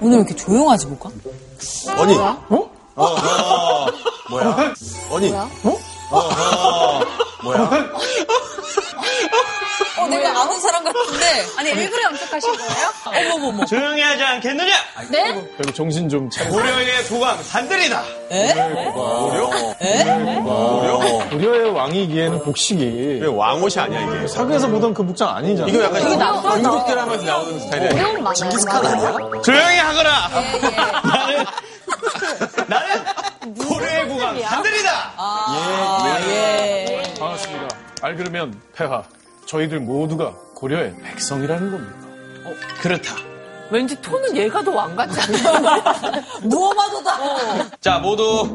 오늘 왜 이렇게 조용하지 뭐가? 아니. 어? 어허. 뭐야? 아니. 뭐야? 어? 어허. 뭐야? 어, 내가 아는 사람 같은데. 아니, 일부러 염색하신 거예요? 어머머머. 조용히 하지 않겠느냐? 네? 그리고 정신 좀 차려. 고려의 국왕 산들이다. 에? 고려? 에? 고려? 고려의 왕이기에는 복식이 왜 왕옷이 아니야, 이게? 사극에서 보던 그 복장 아니잖아. 이거 약간. 중국 드라마에서 나오는 스타일이야. 징기스칸 아니야? 조용히 하거라. 나는 나는 고려의 국왕 산들이다. 아, 예. 반갑습니다. 알 그러면 폐하, 저희들 모두가 고려의 백성이라는 겁니다. 그렇다. 왠지 톤은 얘가 더 왕 같지 않아? 누워봐도다. 자 모두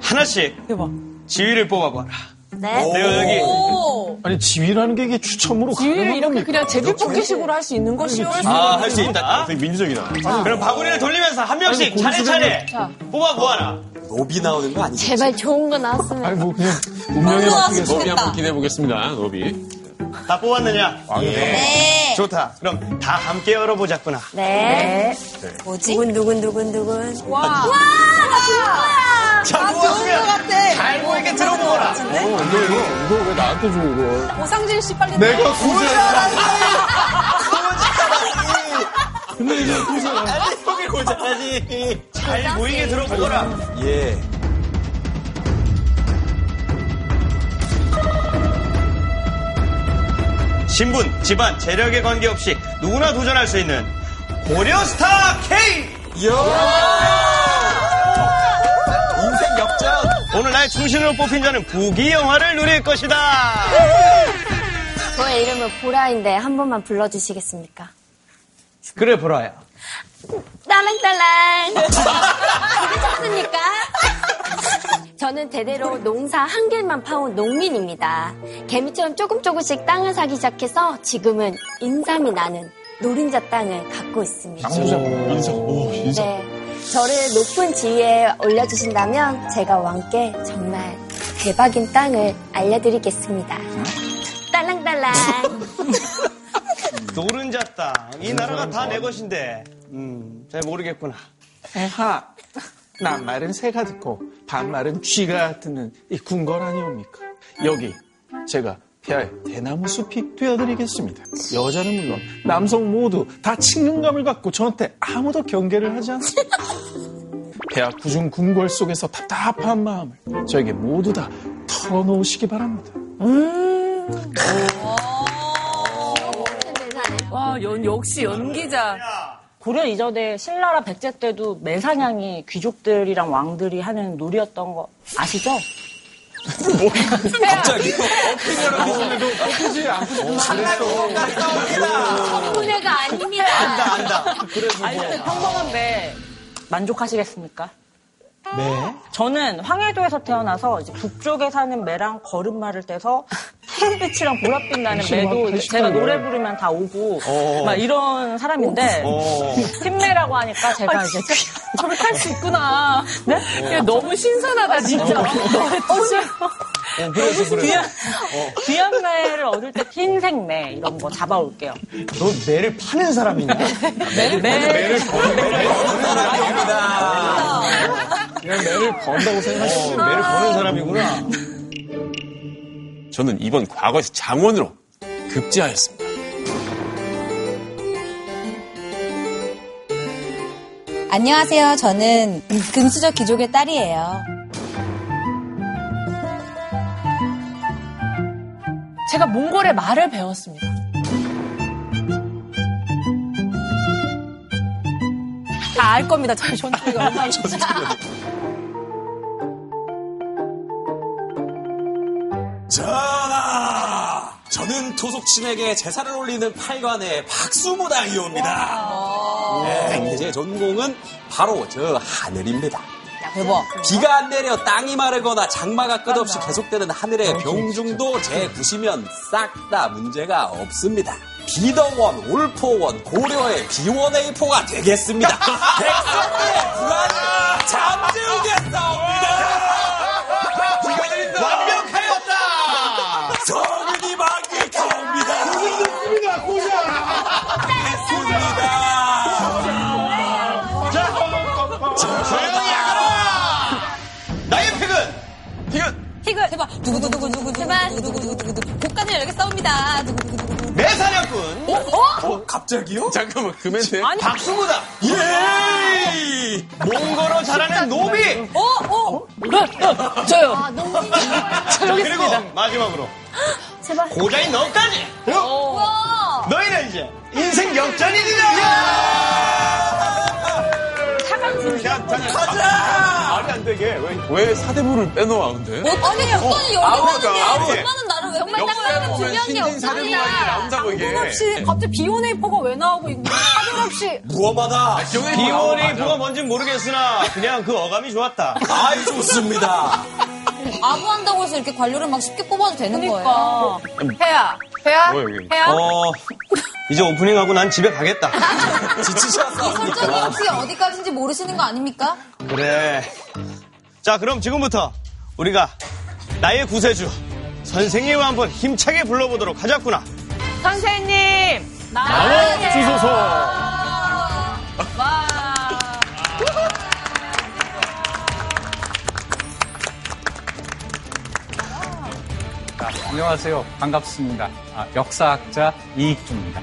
하나씩 대박. 지위를 뽑아봐라. 네. 내가 여기 오. 아니 지위라는 게 이게 추첨으로 지위를 가능한 이렇게 겁니까? 그냥 제비뽑기식으로 할 수 있는 것이요. 아 할 수 있다. 되게 민주적이다. 그럼 바구니를 돌리면서 한 명씩 아이고, 차례차례 자. 뽑아 보아라. 노비 나오는 거 아니지? 제발 좋은 거 나왔으면. 아니 뭐 그냥 맡기겠습니다. 좋겠다. 한번 기대해 보겠습니다, 노비. 다 뽑았느냐? 네. 좋다. 그럼 다 함께 열어보자꾸나. 네. 뭐지? 두근 두근 두근 두근. 와. 자, 아, 좋은 것 뽑았으면 같아. 잘 보이게 들어보거라. 어, 이거 이거 이거 왜 나한테 줘 이거? 오상진 씨 빨리. 내가 고자라니. 근데 이게 고자라. 아니, 속이 고자라지. 잘 보이게 들어보거라. 예. 신분, 집안, 재력에 관계없이 누구나 도전할 수 있는 고려스타 K! 인생 역전! 오늘 나의 충신으로 뽑힌 자는 부귀 영화를 누릴 것이다. 저의 이름은 보라인데 한 번만 불러주시겠습니까? 그래, 보라야. 딸랑딸랑. 괜찮습니까? 저는 대대로 농사 한 길만 파온 농민입니다. 개미처럼 조금 조금씩 땅을 사기 시작해서 지금은 인삼이 나는 노른자 땅을 갖고 있습니다. 인성. 오, 인성. 네. 저를 높은 지위에 올려주신다면 제가 왕께 정말 대박인 땅을 알려드리겠습니다. 딸랑딸랑. 노른자 땅. 이 나라가 다 내 것인데. 음, 잘 모르겠구나. 폐하. 낱말은 새가 듣고 반말은 쥐가 듣는 이 궁궐 아니옵니까? 여기 제가 폐하의 대나무 숲이 되어드리겠습니다. 여자는 물론 남성 모두 다 친근감을 갖고 저한테 아무도 경계를 하지 않습니다. 폐하 구중 궁궐 속에서 답답한 마음을 저에게 모두 다 털어놓으시기 바랍니다. 와, 연, 역시 연기자. 고려 이전에 신라라 백제 때도 매사냥이 귀족들이랑 왕들이 하는 놀이였던 거 아시죠? 갑자기? 분해가 아닙니다. 아니, 평범한데 만족하시겠습니까? 네. 저는 황해도에서 태어나서 이제 북쪽에 사는 매랑 걸음마를 떼서 푸른빛이랑 보랏빛 나는 매도 이제 제가 노래 부르면 다 오고 막 이런 사람인데 어. 팀매라고 하니까 제가 이제 저렇게 할 수 있구나. 네? 야, 너무 신선하다, 진짜. 어, 그래서 그래. 귀한, 귀한 매를 얻을 때 흰색 매 이런 거 잡아올게요. 너 매를 파는 사람이냐? 매, 매, 그냥 매를 번다고 생각하시면 어, 매를 버는 사람이구나. 저는 이번 과거에서 장원으로 급제하였습니다. 안녕하세요. 저는 금수저 귀족의 딸이에요. 제가 몽골의 말을 배웠습니다. 다 알 겁니다. 저희 전투가 얼마인지. 전하! 저는 토속신에게 제사를 올리는 팔관의 박수무당이옵니다. 네, 제 전공은 바로 저 하늘입니다. 대박. 비가 안 내려 땅이 마르거나 장마가 끝없이 계속되는 하늘의 어, 병중도 제9시면 싹 다 문제가 없습니다. 비더원, 울포원, 고려의 B1A4가 되겠습니다. 백성들의 불안을 잠재우겠습니다. 비가 완벽하였다. 성은이 만개합니다. 고생했습니다. 고생. 했습니다. 자, 자. 두구두구두구두구 제발. 두구두구두구두구 곡간을 열게 싸웁니다. 두구두구두구 매사냥꾼 어? 갑자기요? 잠깐만, 그 멘트. 박수무다. 예. 몽골어 잘하는 노비. 어? 어? 저요. 아, 농민이 그리고 마지막으로 제발. 고자인 너까지. 너희는 이제 인생 역전이 다. 말이 안 되게. 왜, 왜 사대부를 빼놓아, 근데? 어떻게 곡간을 열게 아무도, 하는데 아무도. 엄마는 나를 왜 정말 맨날 딱 봐도 중요한 게 신진 사대부가 없습니다. 나온다고, 이게. 갑자기 비오네이퍼가 왜 나오고 있는 거야? 하늘 없이. 무엄하다. 비오네이프가 뭔진 모르겠으나 그냥 그 어감이 좋았다. 아이, 좋습니다. 아부한다고 해서 이렇게 관료를 막 쉽게 뽑아도 되는 거예요. 그러니까. 혜야. 뭐야, 이게? 혜야. 어 이제 오프닝하고 난 집에 가겠다. 지치셨어. 설정이 혹시 어디까지인지 모르시는 거 아닙니까? 그래. 자 그럼 지금부터 우리가 나의 구세주 선생님을 한번 힘차게 불러보도록 하자꾸나. 선생님. 나와 주소서. 안녕하세요. 반갑습니다. 아, 역사학자 이익주입니다.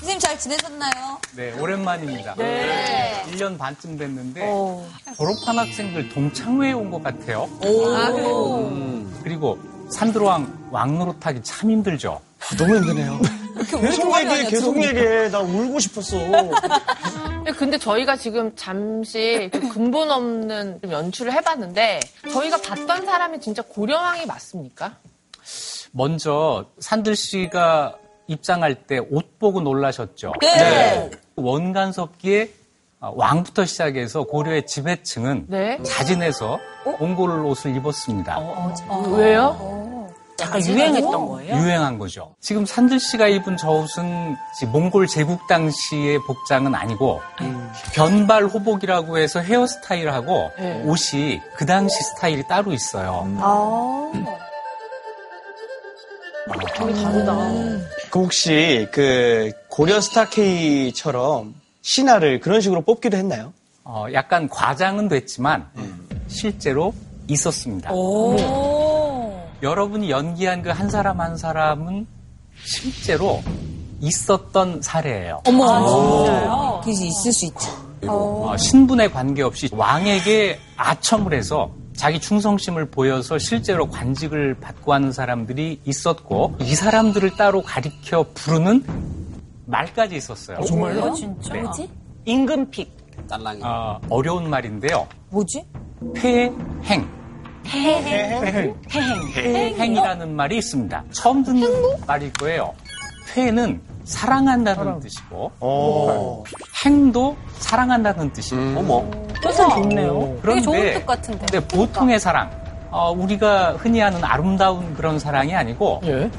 선생님 잘 지내셨나요? 네, 오랜만입니다. 네. 1년 반쯤 됐는데 오. 졸업한 학생들 동창회에 온 것 같아요. 아, 그리고. 산드로왕 왕노릇하기 참 힘들죠. 너무 힘드네요. 계속 얘기해, 계속 얘기해. 나 울고 싶었어. 근데 저희가 지금 잠시 그 근본 없는 좀 연출을 해봤는데 저희가 봤던 사람이 진짜 고려왕이 맞습니까? 먼저 산들 씨가 입장할 때 옷 보고 놀라셨죠. 네. 원간섭기에 왕부터 시작해서 고려의 지배층은 네. 자진해서 몽골 옷을 입었습니다. 왜요? 약간 유행했던 거예요? 유행한 거죠. 지금 산들 씨가 입은 저 옷은 몽골 제국 당시의 복장은 아니고 변발 호복이라고 해서 헤어스타일하고 네. 옷이 그 당시 스타일이 따로 있어요. 되게 다르다. 그 혹시 그 고려 스타K처럼 신화를 그런 식으로 뽑기도 했나요? 어, 약간 과장은 됐지만 실제로 있었습니다. 여러분이 연기한 그 한 사람 한 사람은 실제로 있었던 사례예요. 어머. 그게 있을 수 있죠. 어, 신분에 관계없이 왕에게 아첨을 해서 자기 충성심을 보여서 실제로 관직을 받고 하는 사람들이 있었고 이 사람들을 따로 가리켜 부르는 말까지 있었어요. 정말요? 진짜? 네. 뭐지? 임금픽. 딸랑이. 어, 어려운 말인데요. 뭐지? 폐행. 행이라는 말이 있습니다. 처음 듣는 말일 거예요. 회는 사랑한다는 뜻이고 어. 행도 사랑한다는 뜻이고 어머. 뜻은 좋네요. 그런데 좋은 뜻 같은데. 근데 보통의 사랑 어, 우리가 흔히 하는 아름다운 그런 사랑이 아니고 예.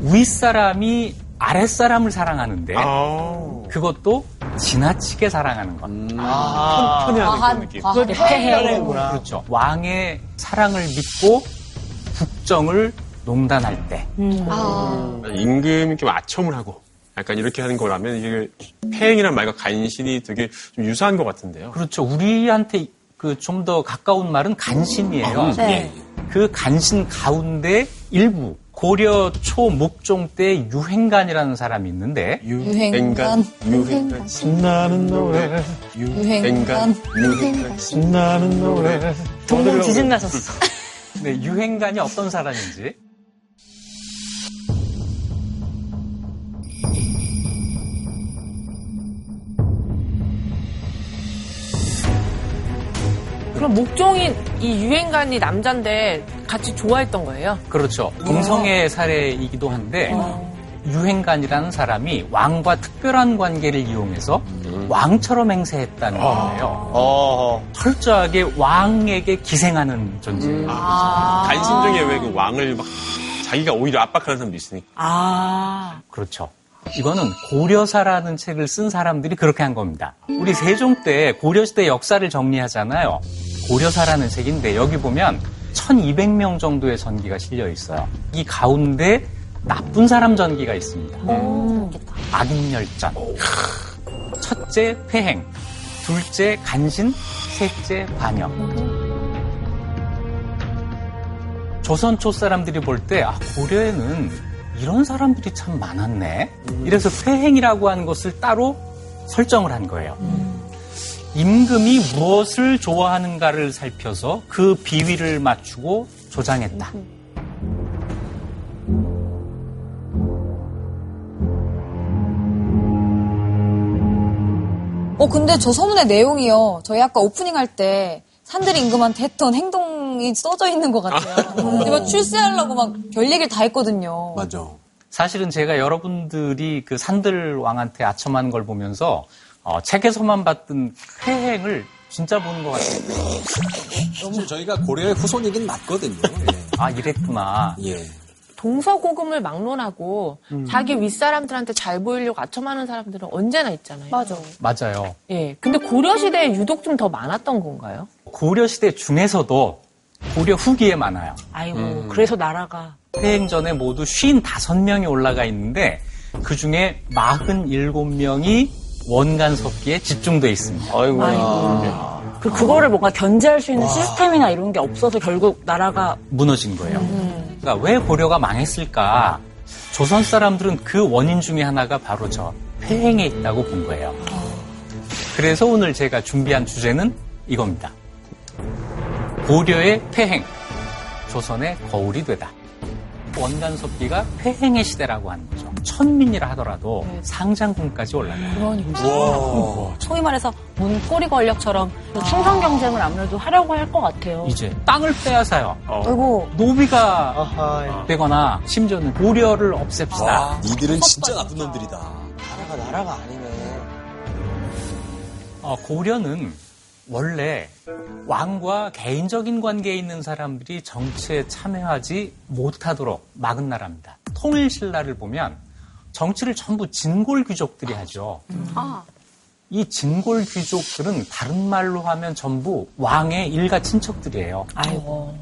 윗사람이 아랫사람을 사랑하는데 아. 그것도 지나치게 사랑하는 것. 아. 편해하는 과한, 그런 느낌. 과한. 편해구나. 그렇죠. 왕의 사랑을 믿고 국정을 농단할 때 임금이 좀 아첨을 하고 약간 이렇게 하는 거라면 이게 폐행이란 말과 간신이 되게 좀 유사한 것 같은데요. 그렇죠. 우리한테 그 좀 더 가까운 말은 간신이에요. 네. 그 간신 가운데 일부 고려 초 목종 때 유행간이라는 사람이 있는데 유행간. 유행간 신나는 노래 유행간. 유행간 신나는 노래 동공 지진 나셨어. 네, 유행간이 어떤 사람인지 그럼 목종인 이 유행관이 남잔데 같이 좋아했던 거예요? 그렇죠. 동성애 사례이기도 한데 유행간이라는 사람이 왕과 특별한 관계를 이용해서 왕처럼 행세했다는 거예요. 어. 철저하게 왕에게 기생하는 존재예요. 간신 중에 왜 그 왕을 막 자기가 오히려 압박하는 사람도 있으니까 아. 그렇죠. 이거는 고려사라는 책을 쓴 사람들이 그렇게 한 겁니다. 우리 세종 때 고려시대 역사를 정리하잖아요. 고려사라는 책인데 여기 보면 1200명 정도의 전기가 실려 있어요. 이 가운데 나쁜 사람 전기가 있습니다. 악인열전. 첫째 회행, 둘째 간신, 셋째 반역. 조선 초 사람들이 볼 때 아, 고려에는 이런 사람들이 참 많았네. 이래서 회행이라고 하는 것을 따로 설정을 한 거예요. 임금이 무엇을 좋아하는가를 살펴서 그 비위를 맞추고 조장했다. 어, 근데 저 소문의 내용이요. 저희 아까 오프닝 할 때 산들이 임금한테 했던 행동이 써져 있는 것 같아요. 이거 출세하려고 막 별 얘기를 다 했거든요. 맞아. 사실은 제가 여러분들이 그 산들 왕한테 아첨한 걸 보면서 어, 책에서만 봤던 회행을 진짜 보는 것 같아요. 사실 저희가 고려의 후손이긴 맞거든요. 아 이랬구나. 예. 예. 동서고금을 막론하고 자기 윗사람들한테 잘 보이려고 아첨하는 사람들은 언제나 있잖아요. 맞아. 맞아요. 예. 근데 고려 시대에 유독 좀 더 많았던 건가요? 고려 시대 중에서도 고려 후기에 많아요. 아이고, 그래서 나라가. 회행전에 모두 55명이 올라가 있는데 그 중에 47명이 원간 섭기에 집중돼 있습니다. 아이고야. 그, 그거를 뭔가 견제할 수 있는 시스템이나 이런 게 없어서 결국 나라가 무너진 거예요. 그러니까 왜 고려가 망했을까? 조선 사람들은 그 원인 중에 하나가 바로 저 회행에 있다고 본 거예요. 그래서 오늘 제가 준비한 주제는 이겁니다. 고려의 폐행, 조선의 거울이 되다. 원간섭기가 폐행의 시대라고 하는 거죠. 천민이라 하더라도 상장군까지 올라가요. 소위 말해서 문고리 권력처럼 충성 경쟁을 아무래도 하려고 할 것 같아요. 이제 땅을 빼앗아요. 아이고. 노비가 아하. 되거나 심지어는 고려를 없앱시다. 와, 니들은 진짜 나쁜 놈들이다. 나라가 나라가 아니네. 어, 고려는 원래 왕과 개인적인 관계에 있는 사람들이 정치에 참여하지 못하도록 막은 나라입니다. 통일신라를 보면 정치를 전부 진골 귀족들이 하죠. 이 진골 귀족들은 다른 말로 하면 전부 왕의 일가 친척들이에요. 아이고.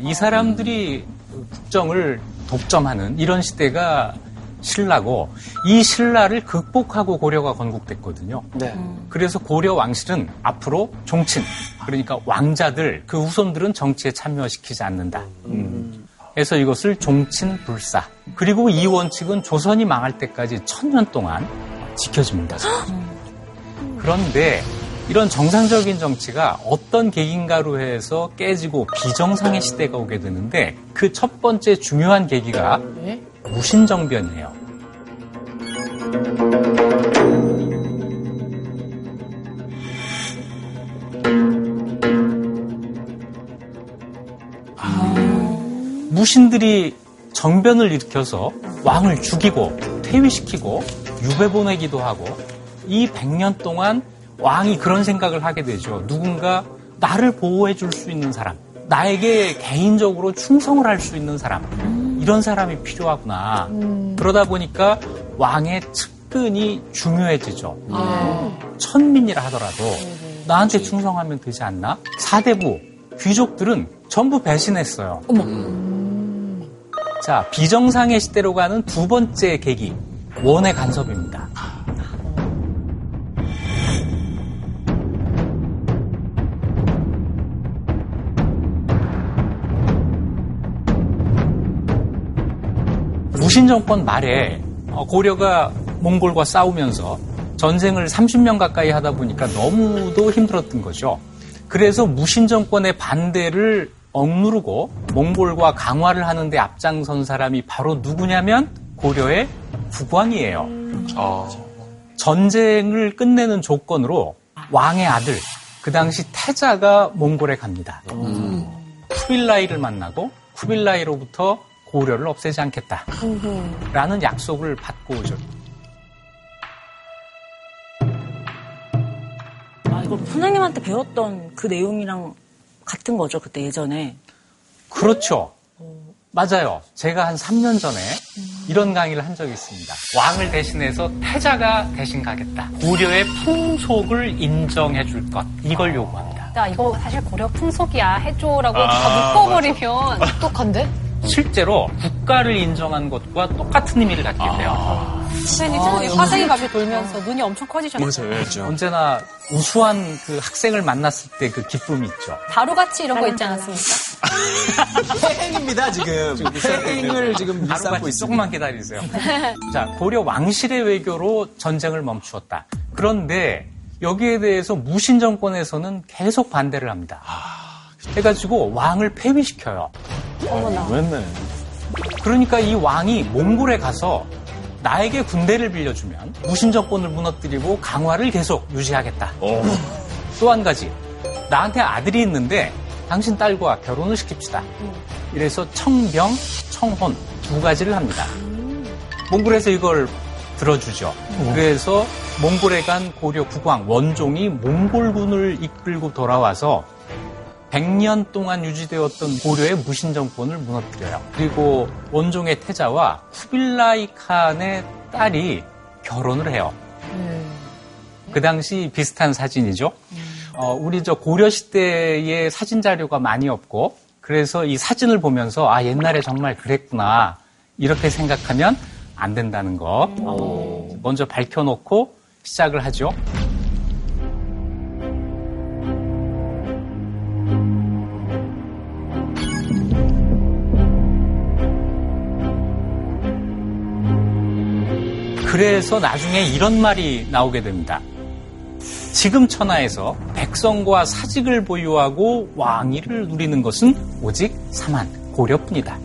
이 사람들이 국정을 독점하는 이런 시대가 신라고 이 신라를 극복하고 고려가 건국됐거든요. 네. 그래서 고려 왕실은 앞으로 종친 그러니까 왕자들 그 후손들은 정치에 참여시키지 않는다. 그래서 이것을 종친 불사 그리고 이 원칙은 조선이 망할 때까지 천년 동안 지켜집니다. 그런데 이런 정상적인 정치가 어떤 계기인가로 해서 깨지고 비정상의 시대가 오게 되는데 그 첫 번째 중요한 계기가 네. 무신정변이에요. 무신들이 정변을 일으켜서 왕을 죽이고 퇴위시키고 유배 보내기도 하고 이 100년 동안 왕이 그런 생각을 하게 되죠. 누군가 나를 보호해 줄 수 있는 사람, 나에게 개인적으로 충성을 할 수 있는 사람, 이런 사람이 필요하구나. 그러다 보니까 왕의 측근이 중요해지죠. 천민이라 하더라도 나한테 충성하면 되지 않나? 사대부, 귀족들은 전부 배신했어요. 자, 비정상의 시대로 가는 두 번째 계기, 원의 간섭입니다. 무신 정권 말에 어, 고려가 몽골과 싸우면서 전쟁을 30년 가까이 하다 보니까 너무도 힘들었던 거죠. 그래서 무신 정권의 반대를 억누르고 몽골과 강화를 하는데 앞장선 사람이 바로 누구냐면 고려의 국왕이에요. 전쟁을 끝내는 조건으로 왕의 아들, 그 당시 태자가 몽골에 갑니다. 쿠빌라이를 만나고 쿠빌라이로부터 고려를 없애지 않겠다. 라는 약속을 받고 오죠. 아, 이거 선생님한테 배웠던 그 내용이랑 같은 거죠, 그때 예전에. 그렇죠. 맞아요. 제가 한 3년 전에 이런 강의를 한 적이 있습니다. 왕을 대신해서 태자가 대신 가겠다. 고려의 풍속을 인정해 줄 것. 이걸 요구합니다. 야 이거 사실 고려 풍속이야 해줘라고 다 묶어버리면 똑똑한데? 실제로 국가를 인정한 것과 똑같은 의미를 갖게 돼요. 어, 화생이 갑자기 돌면서 눈이 엄청 커지셨어요. 그렇죠. 언제나 우수한 그 학생을 만났을 때 그 기쁨이 있죠. 바로같이 이런 거 있지 않았습니까? 태행입니다, 지금. 태행을 지금 바로 일삼고 같이 있습니다. 조금만 기다리세요. 자, 고려 왕실의 외교로 전쟁을 멈추었다. 그런데 여기에 대해서 무신 정권에서는 계속 반대를 합니다. 해가지고 왕을 폐위시켜요. 맨날. 그러니까 이 왕이 몽골에 가서 나에게 군대를 빌려주면 무신 정권을 무너뜨리고 강화를 계속 유지하겠다. 또 한 가지 나한테 아들이 있는데 당신 딸과 결혼을 시킵시다. 이래서 청병, 청혼 두 가지를 합니다. 몽골에서 이걸 들어주죠. 그래서 몽골에 간 고려 국왕 원종이 몽골군을 이끌고 돌아와서 100년 동안 유지되었던 고려의 무신 정권을 무너뜨려요. 그리고 원종의 태자와 쿠빌라이 칸의 딸이 결혼을 해요. 그 당시 비슷한 사진이죠. 어, 우리 저 고려 시대의 사진 자료가 많이 없고 그래서 이 사진을 보면서 아 옛날에 정말 그랬구나 이렇게 생각하면 안 된다는 거 어, 먼저 밝혀놓고 시작을 하죠. 그래서 나중에 이런 말이 나오게 됩니다. 지금 천하에서 백성과 사직을 보유하고 왕위를 누리는 것은 오직 사만 고려뿐이다.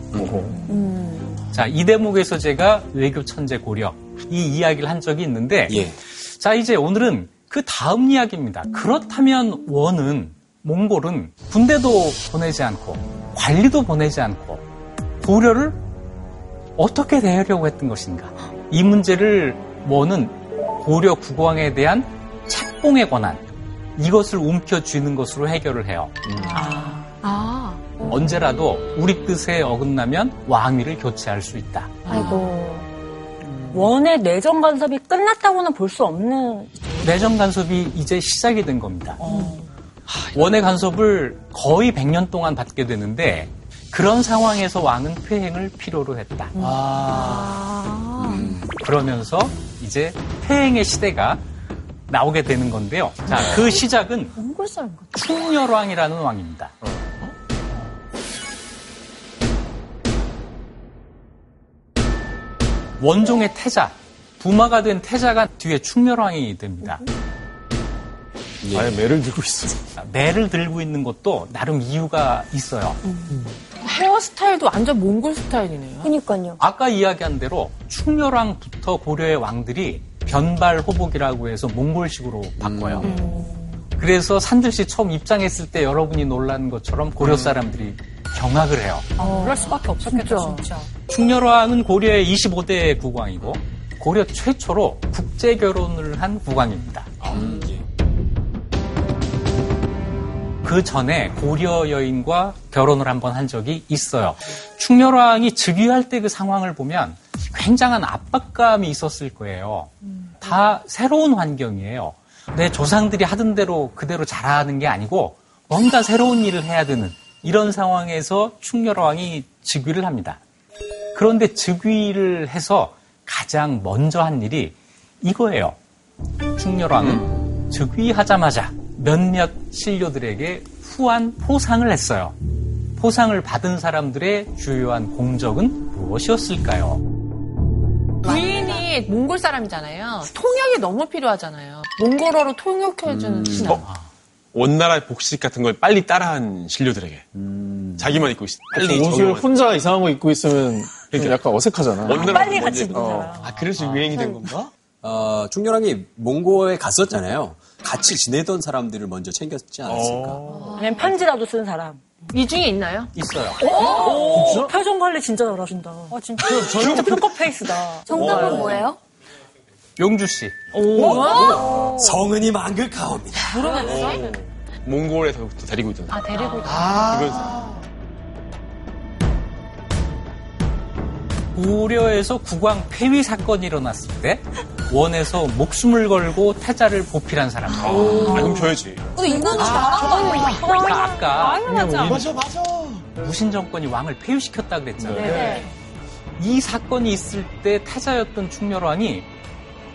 자, 이 대목에서 제가 외교 천재 고려 이 이야기를 한 적이 있는데 예. 자, 이제 오늘은 그 다음 이야기입니다. 그렇다면 원은 몽골은 군대도 보내지 않고 관리도 보내지 않고 고려를 어떻게 대하려고 했던 것인가? 이 문제를 원은 고려 국왕에 대한 착봉의 권한 이것을 움켜쥐는 것으로 해결을 해요. 아, 언제라도 우리 뜻에 어긋나면 왕위를 교체할 수 있다. 아이고. 원의 내정 간섭이 끝났다고는 볼 수 없는 내정 간섭이 이제 시작이 된 겁니다. 원의 간섭을 거의 100년 동안 받게 되는데 그런 상황에서 왕은 퇴행을 필요로 했다. 음. 그러면서 이제 퇴행의 시대가 나오게 되는 건데요. 자, 그 시작은 몽골 사람 같아. 충렬왕이라는 왕입니다. 원종의 태자, 부마가 된 태자가 뒤에 충렬왕이 됩니다. 아예 매를 들고 있어. 매를 들고 있는 것도 나름 이유가 있어요. 헤어스타일도 완전 몽골 스타일이네요. 그니까요. 아까 이야기한 대로 충렬왕부터 고려의 왕들이 변발 호복이라고 해서 몽골식으로 바꿔요. 그래서 산들 씨 처음 입장했을 때 여러분이 놀란 것처럼 고려 사람들이 경악을 해요. 그럴 수밖에 없었겠죠, 진짜. 충렬왕은 고려의 25대 국왕이고 고려 최초로 국제 결혼을 한 국왕입니다. 그 전에 고려 여인과 결혼을 한번 한 적이 있어요. 충렬왕이 즉위할 때 그 상황을 보면 굉장한 압박감이 있었을 거예요. 다 새로운 환경이에요. 내 조상들이 하던 대로 그대로 자라는 게 아니고 뭔가 새로운 일을 해야 되는 이런 상황에서 충렬왕이 즉위를 합니다. 그런데 즉위를 해서 가장 먼저 한 일이 이거예요. 충렬왕은 즉위하자마자 몇몇 신료들에게 후한 포상을 했어요. 포상을 받은 사람들의 주요한 공적은 무엇이었을까요? 부인이 몽골 사람이잖아요. 통역이 너무 필요하잖아요. 몽골어로 통역해주는 신하. 원나라 복식 같은 걸 빨리 따라한 신료들에게 자기만 입고 있, 빨리 옷을 혼자 이상한 거 입고 있으면 좀 약간 어색하잖아. 원나라 빨리 같이. 입는 사람. 아 그래서 유행이 된 건가? 어, 충렬왕이 몽고에 갔었잖아요. 같이 지내던 사람들을 먼저 챙겼지 않았을까? 아니면 편지라도 쓴 사람. 이 중에 있나요? 있어요. 오, 표정 관리 진짜 잘하신다. 아, 진짜. 진짜 포커페이스다. 정답은 뭐예요? 용주 씨. 성은이 망극하옵니다. 몽골에서 데리고 있던 아, 데리고 있 이건 고려에서 국왕 폐위 사건이 일어났을 때 원에서 목숨을 걸고 태자를 보필한 사람들. 아, 그럼 줘야지. 근데 이거는 잘한 거야. 그러니까 아까 맞아, 맞아. 무신 정권이 왕을 폐위시켰다 그랬잖아요. 네. 이 사건이 있을 때 태자였던 충렬왕이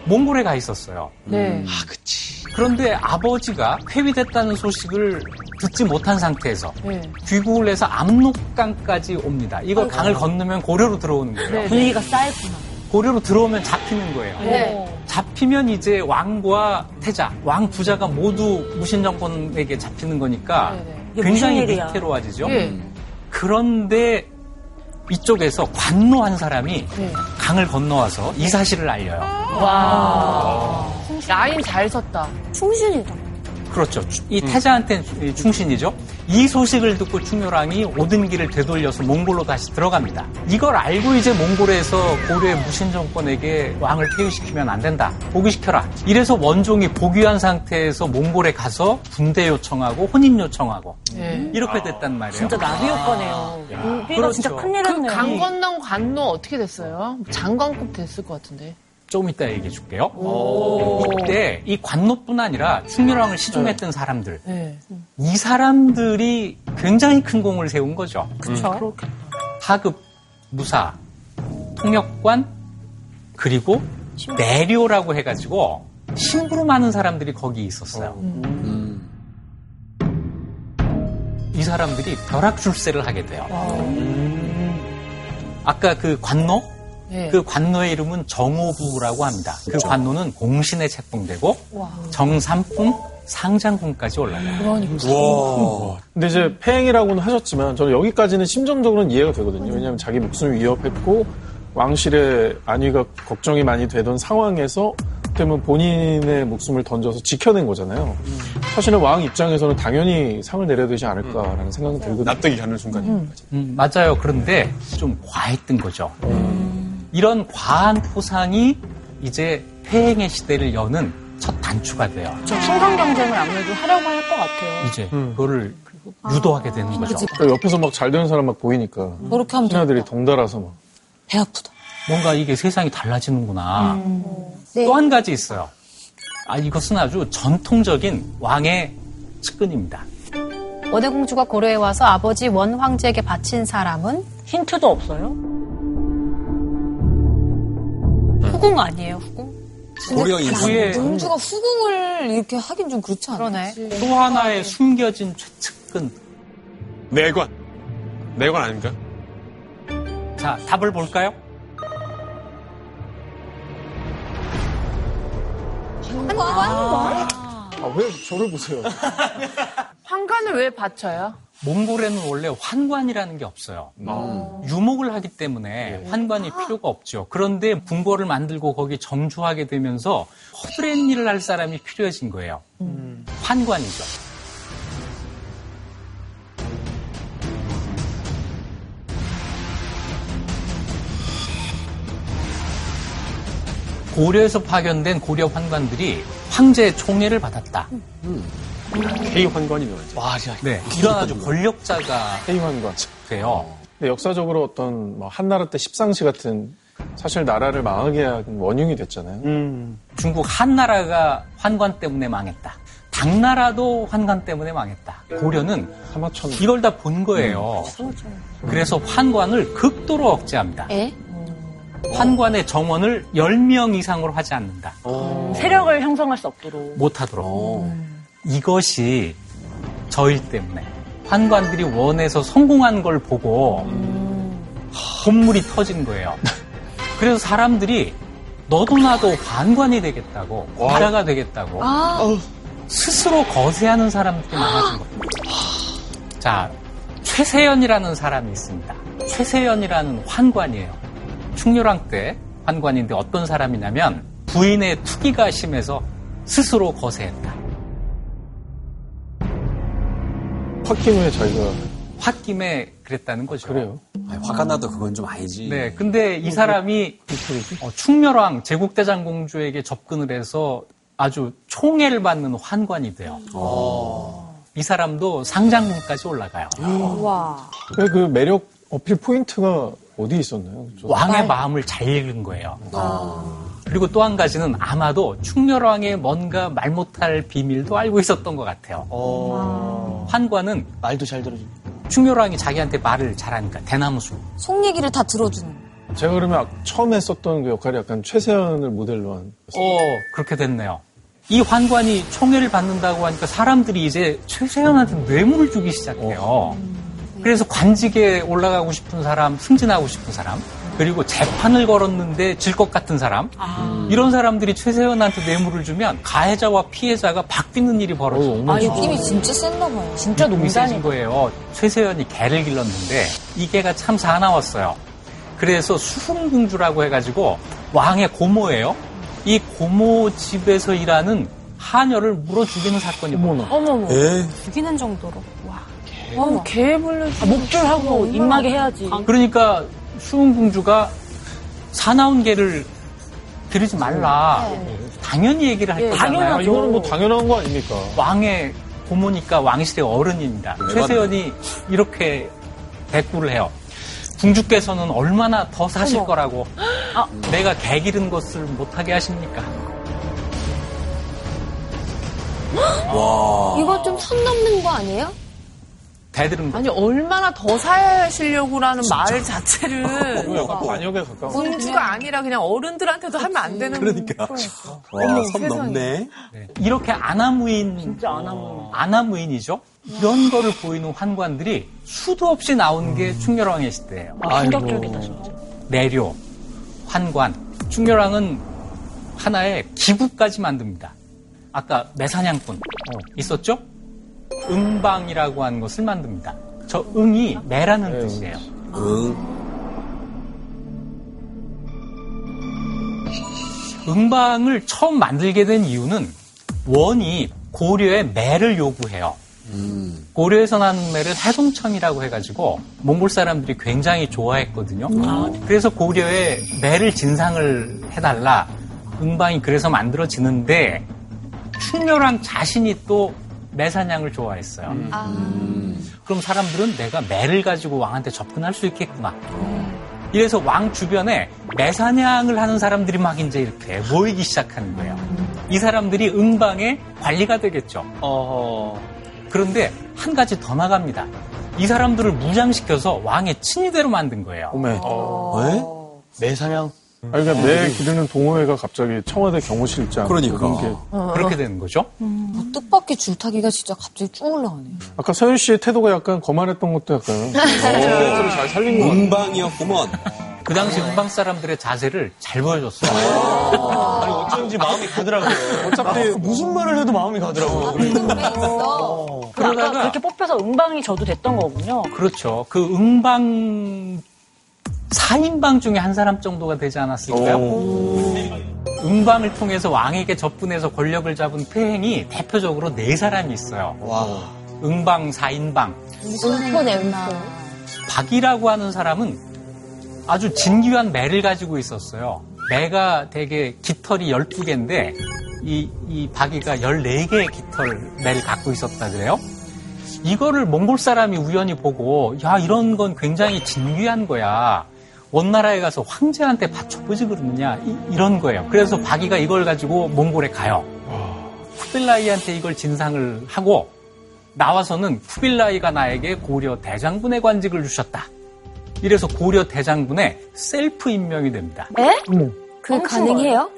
몽골에 가 있었어요. 네. 아, 그치. 그런데 아버지가 폐위됐다는 소식을 듣지 못한 상태에서 네. 귀국을 해서 압록강까지 옵니다. 이거 강을 건너면 고려로 들어오는 거예요. 네. 분위기가 쌓였구나. 고려로 들어오면 잡히는 거예요. 네. 잡히면 이제 왕과 태자, 왕 부자가 모두 무신 정권에게 잡히는 거니까 네, 네. 굉장히? 위태로워지죠. 예. 그런데 이쪽에서 관노한 사람이 네. 강을 건너와서 이 사실을 알려요. 와. 라인 잘 섰다. 충신이다. 그렇죠. 이 태자한테는 충신이죠. 이 소식을 듣고 충렬왕이 오든 길을 되돌려서 몽골로 다시 들어갑니다. 이걸 알고 이제 몽골에서 고려의 무신 정권에게 왕을 폐위시키면 안 된다. 복위시켜라. 이래서 원종이 복위한 상태에서 몽골에 가서 군대 요청하고 혼인 요청하고 네. 이렇게 됐단 말이에요. 진짜 나비 효과네요. 그렇죠. 진짜 큰일 그 했네요. 강 건넌 관노 어떻게 됐어요? 장관급 됐을 것 같은데. 조금 이따 얘기해 줄게요. 이때 이 관노뿐 아니라 충렬왕을 시종했던 사람들 네. 이 사람들이 굉장히 큰 공을 세운 거죠. 그렇죠. 하급, 무사, 통역관, 그리고 내료라고 해가지고 심부름 많은 사람들이 거기 있었어요. 이 사람들이 벼락 출세를 하게 돼요. 아까 그 관노? 네. 그 관노의 이름은 정오부라고 합니다. 그 관노는 공신에 책봉되고 정삼품, 상장군까지 올라가요. 와. 근데 이제 폐행이라고는 하셨지만 저는 여기까지는 심정적으로는 이해가 되거든요. 왜냐하면 자기 목숨을 위협했고 왕실의 안위가 걱정이 많이 되던 상황에서 때문에 본인의 목숨을 던져서 지켜낸 거잖아요. 사실은 왕 입장에서는 당연히 상을 내려야 되지 않을까라는 생각이 들거든요. 납득이 가는 순간인 거지. 음, 맞아요. 그런데 좀 과했던 거죠. 이런 과한 포상이 이제 폐행의 시대를 여는 첫 단추가 돼요. 신강 경쟁을 아무래도 하려고 할 것 같아요. 이제 그거를 유도하게 되는 거죠. 그러니까 옆에서 막 잘 되는 사람 막 보이니까 그렇게 하면 되겠다. 덩달아서 막 배 아프다. 뭔가 이게 세상이 달라지는구나. 또한 가지 있어요. 아, 이것은 아주 전통적인 왕의 측근입니다. 원해공주가 고려에 와서 아버지 원 황제에게 바친 사람은 힌트도 없어요? 후궁 아니에요, 후궁? 고려 인수. 후에 공주가 후궁을 이렇게 하긴 좀 그렇지 않아? 그러네. 또 하나의 숨겨진 최측근. 내관. 내관 아닙니까? 자, 답을 볼까요? 아, 왜 저를 보세요? 황관을 왜 바쳐요? 몽골에는 원래 환관이라는 게 없어요. 유목을 하기 때문에 환관이 필요가 없죠. 그런데 궁궐을 만들고 거기 정주하게 되면서 허드렛 일을 할 사람이 필요해진 거예요. 환관이죠. 고려에서 파견된 고려 환관들이 황제의 총애를 받았다. K 환관이면 완전. 네, 이런 아주 권력자가 해임한과. 돼요. 근데 역사적으로 어떤 뭐 한나라 때 십상시 같은 사실 나라를 망하게 한 원흉이 됐잖아요. 중국 한나라가 환관 때문에 망했다. 당나라도 환관 때문에 망했다. 고려는 사마천 이걸 다 본 거예요. 그래서 환관을 극도로 억제합니다. 에? 환관의 정원을 10명 이상으로 하지 않는다. 세력을 형성할 수 없도록. 못하도록. 이것이 저일 때문에 환관들이 원에서 성공한 걸 보고 본물이 터진 거예요. 그래서 사람들이 너도 나도 관관이 되겠다고, 과라가 되겠다고 스스로 거세하는 사람들이 많아진 거예요. 자, 최세연이라는 사람이 있습니다. 최세연이라는 환관이에요. 충렬왕 때 환관인데 어떤 사람이냐면 부인의 투기가 심해서 스스로 거세했다. 홧김에 자기가 홧김에 그랬다는 거죠. 그래요. 아니, 화가 나도 그건 좀 아니지. 네, 근데 이 사람이 어, 충렬왕 제국대장 공주에게 접근을 해서 아주 총애를 받는 환관이 돼요. 이 사람도 상장군까지 올라가요. 와. 왜그 매력 어필 포인트가 어디 있었나요? 저- 왕의 마음을 잘 읽은 거예요. 그리고 또 한 가지는 아마도 충렬왕의 뭔가 말 못할 비밀도 알고 있었던 것 같아요. 환관은 말도 잘 들어주고. 충렬왕이 자기한테 말을 잘하니까 대나무숲. 속 얘기를 다 들어주는. 제가 그러면 처음 했었던 그 역할이 약간 최세현을 모델로 한. 어, 그렇게 됐네요. 이 환관이 총애를 받는다고 하니까 사람들이 이제 최세현한테 뇌물을 주기 시작해요. 그래서 관직에 올라가고 싶은 사람, 승진하고 싶은 사람, 그리고 재판을 걸었는데 질 것 같은 사람, 이런 사람들이 최세현한테 뇌물을 주면 가해자와 피해자가 바뀌는 일이 벌어져요. 아, 느낌이 진짜 셌나 봐요. 진짜 세진 농단이 거예요. 최세현이 개를 길렀는데 이 개가 참 사나웠어요. 그래서 수흥궁주라고 해가지고 왕의 고모예요. 이 고모 집에서 일하는 하녀를 물어 죽이는 사건이 벌어요. 어머머. 죽이는 정도로. 와. 어머, 개 불러. 아, 목줄하고 입마개 해야지. 그러니까 수흥궁주가 사나운 개를 기르지 말라. 당연히 얘기를 할 예, 거잖아요. 당연하죠. 이거는 뭐 당연한 거 아닙니까? 왕의 고모니까 왕실의 어른입니다. 최세현이 이렇게 대꾸를 해요. 궁주께서는 얼마나 더 사실 거라고 내가 개 기른 것을 못하게 하십니까? 이거 좀 선 넘는 거 아니에요? 대들은 아니, 얼마나 더 사시려고라는 말 자체를. 관역에 가까운. 공주가 아니라 그냥 어른들한테도 하면 안 되는. 그러니까. 와, 어머, 선 세상에. 넘네. 네. 이렇게 아나무인 진짜 아나무인. 아나무인이죠. 이런 거를 보이는 환관들이 수도 없이 나온 게 충렬왕의 시대예요. 아, 충격적이다, 진짜. 내료, 환관. 충렬왕은 하나의 기구까지 만듭니다. 아까 매사냥꾼 어, 있었죠? 응방이라고 하는 것을 만듭니다. 저 응이 매라는 네, 뜻이에요. 응. 응방을 처음 만들게 된 이유는 원이 고려의 매를 요구해요. 고려에서 나는 매를 해동청이라고 해가지고 몽골 사람들이 굉장히 좋아했거든요. 그래서 고려에 매를 진상을 해달라. 응방이 그래서 만들어지는데 충렬왕 자신이 또 매사냥을 좋아했어요. 그럼 사람들은 내가 매를 가지고 왕한테 접근할 수 있겠구나. 이래서 왕 주변에 매사냥을 하는 사람들이 막 이제 이렇게 모이기 시작하는 거예요. 이 사람들이 응방의 관리가 되겠죠. 어. 그런데 한 가지 더 나갑니다. 이 사람들을 무장시켜서 왕의 친위대로 만든 거예요. 오메. 왜? 매사냥. 아니, 그러니까 매 기르는 동호회가 갑자기 청와대 경호실장. 그러니까. 그런 게. 그렇게 되는 거죠. 뭐 뜻밖의 줄타기가 진짜 갑자기 쭉 올라가네요. 아까 서현 씨의 태도가 약간 거만했던 것도 약간. 캐릭터를 잘 살린 것 같아요. 문방이었구먼. 그 당시 응방 사람들의 자세를 잘 보여줬어요. 아니 어쩐지 마음이 가더라고요. 어차피 무슨 말을 해도 마음이 가더라고요. 있어. 그 아까 그러다가- 그렇게 뽑혀서 음방이 저도 됐던 거군요. 그렇죠. 그 응방 4인방 중에 한 사람 정도가 되지 않았을까요? 응방을 통해서 왕에게 접근해서 권력을 잡은 폐행이 대표적으로 네 사람이 있어요. 와. 응방 4인방. 음포네, 음포. 박이라고 하는 사람은 아주 진귀한 매를 가지고 있었어요. 매가 되게 깃털이 12개인데 이, 이 박이가 14개의 깃털 매를 갖고 있었다 그래요. 이거를 몽골 사람이 우연히 보고 야 이런 건 굉장히 진귀한 거야. 원나라에 가서 황제한테 바쳐보지 그러느냐 이, 런 거예요. 그래서 박이가 이걸 가지고 몽골에 가요. 쿠빌라이한테 이걸 진상을 하고 나와서는 쿠빌라이가 나에게 고려 대장군의 관직을 주셨다. 이래서 고려 대장군의 셀프 임명이 됩니다. 에? 그 가능해요?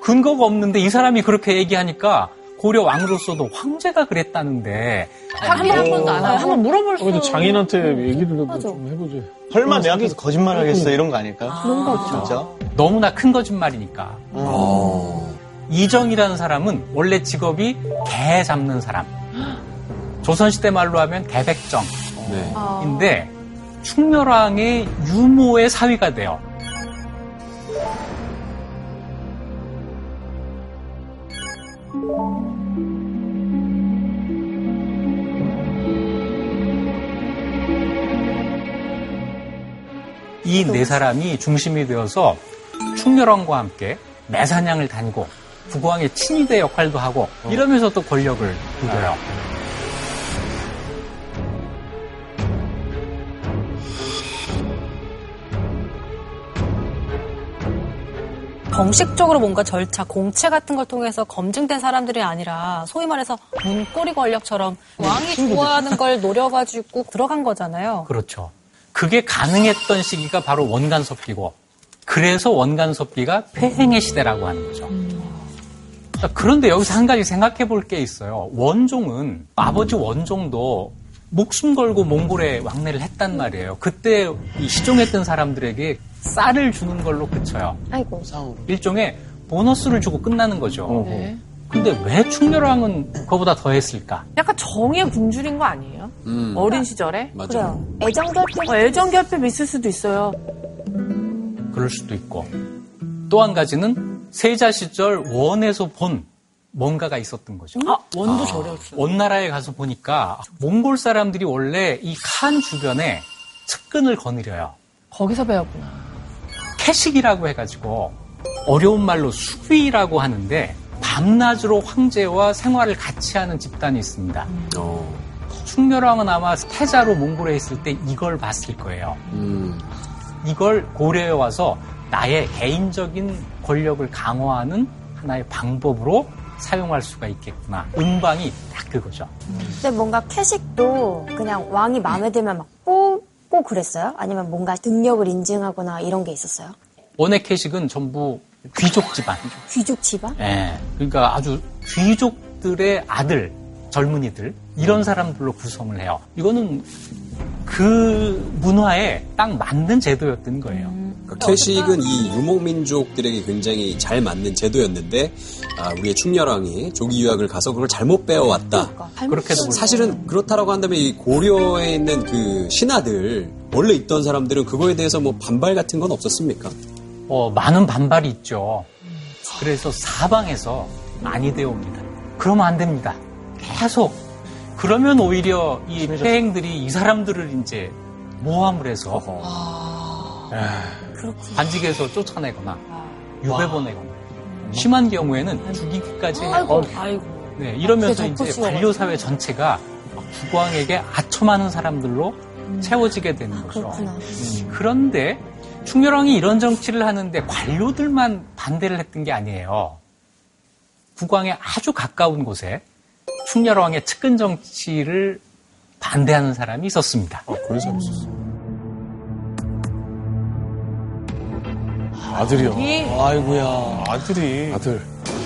근거가 없는데 이 사람이 그렇게 얘기하니까 고려 왕으로서도 황제가 그랬다는데 확인 한 번도 안 아, 하고. 한번 물어볼 수. 그래도 장인한테 얘기를 해보- 좀 해보지. 설마 내 앞에서 거짓말 하겠어 이런 거 아닐까? 그런 거죠. 진짜? 너무나 큰 거짓말이니까. 어. 이정이라는 사람은 원래 직업이 개 잡는 사람. 조선시대 말로 하면 개백정인데 네. 충렬왕의 유모의 사위가 돼요. 이 네 사람이 중심이 되어서 충렬왕과 함께 매사냥을 다니고 국왕의 친위대 역할도 하고 이러면서 또 권력을 누려요. 정식적으로 뭔가 절차, 공채 같은 걸 통해서 검증된 사람들이 아니라 소위 말해서 문고리 권력처럼 왕이 좋아하는 걸 노려가지고 들어간 거잖아요. 그렇죠. 그게 가능했던 시기가 바로 원간섭기고 그래서 원간섭기가 폐행의 시대라고 하는 거죠. 자, 그런데 여기서 한 가지 생각해 볼 게 있어요. 원종은 아버지 원종도 목숨 걸고 몽골에 왕래를 했단 말이에요. 그때 이 시종했던 사람들에게 쌀을 주는 걸로 그쳐요. 아이고. 일종의 보너스를 주고 끝나는 거죠. 네. 근데 왜 충렬왕은 그거보다 더 했을까? 약간 정의 굶주린 거 아니에요? 음. 어린 시절에? 맞아요. 그래요. 애정 결핍 어, 애정 결핍 있을 수도 있어요. 그럴 수도 있고 또 한 가지는 세자 시절 원에서 본 뭔가가 있었던 거죠. 아, 원도 저렸어. 원나라에 가서 보니까 몽골 사람들이 원래 이 칸 주변에 측근을 거느려요. 거기서 배웠구나. 캐식이라고 해가지고 어려운 말로 수비라고 하는데 밤낮으로 황제와 생활을 같이 하는 집단이 있습니다. 어. 충렬왕은 아마 태자로 몽골에 있을 때 이걸 봤을 거예요. 음. 이걸 고려해 와서 나의 개인적인 권력을 강화하는 하나의 방법으로 사용할 수가 있겠구나. 음방이 딱 그거죠. 근데 뭔가 캐식도 그냥 왕이 마음에 들면 막 뽑고 그랬어요? 아니면 뭔가 능력을 인증하거나 이런 게 있었어요? 원의 캐식은 전부 귀족 집안. 귀족 집안? 예. 그러니까 아주 귀족들의 아들, 젊은이들, 이런 사람들로 구성을 해요. 이거는 그 문화에 딱 맞는 제도였던 거예요. 그러니까 캐식은 이 유목민족들에게 굉장히 잘 맞는 제도였는데 아, 우리의 충렬왕이 조기 유학을 가서 그걸 잘못 배워왔다. 그렇게도 볼 사실은 그렇다라고 한다면 이 고려에 있는 그 신하들 원래 있던 사람들은 그거에 대해서 뭐 반발 같은 건 없었습니까? 어, 많은 반발이 있죠. 그래서 사방에서 많이 되옵니다. 그러면 안 됩니다. 계속. 그러면 오히려 이 폐행들이 이 사람들을 이제 모함을 해서 반직에서 쫓아내거나 유배 보내거나 심한 경우에는 죽이기까지 해요. 아이고, 아이고. 네, 이러면서 이제 덮어씌워가지고. 관료 사회 전체가 국왕에게 아첨하는 사람들로 채워지게 되는 거죠. 그렇구나. 음, 그런데 충렬왕이 이런 정치를 하는데 관료들만 반대를 했던 게 아니에요. 국왕에 아주 가까운 곳에 충렬왕의 측근 정치를 반대하는 사람이 있었습니다. 그런 사람 있었어. 아들이요. 아이고야. 아들이. 아들.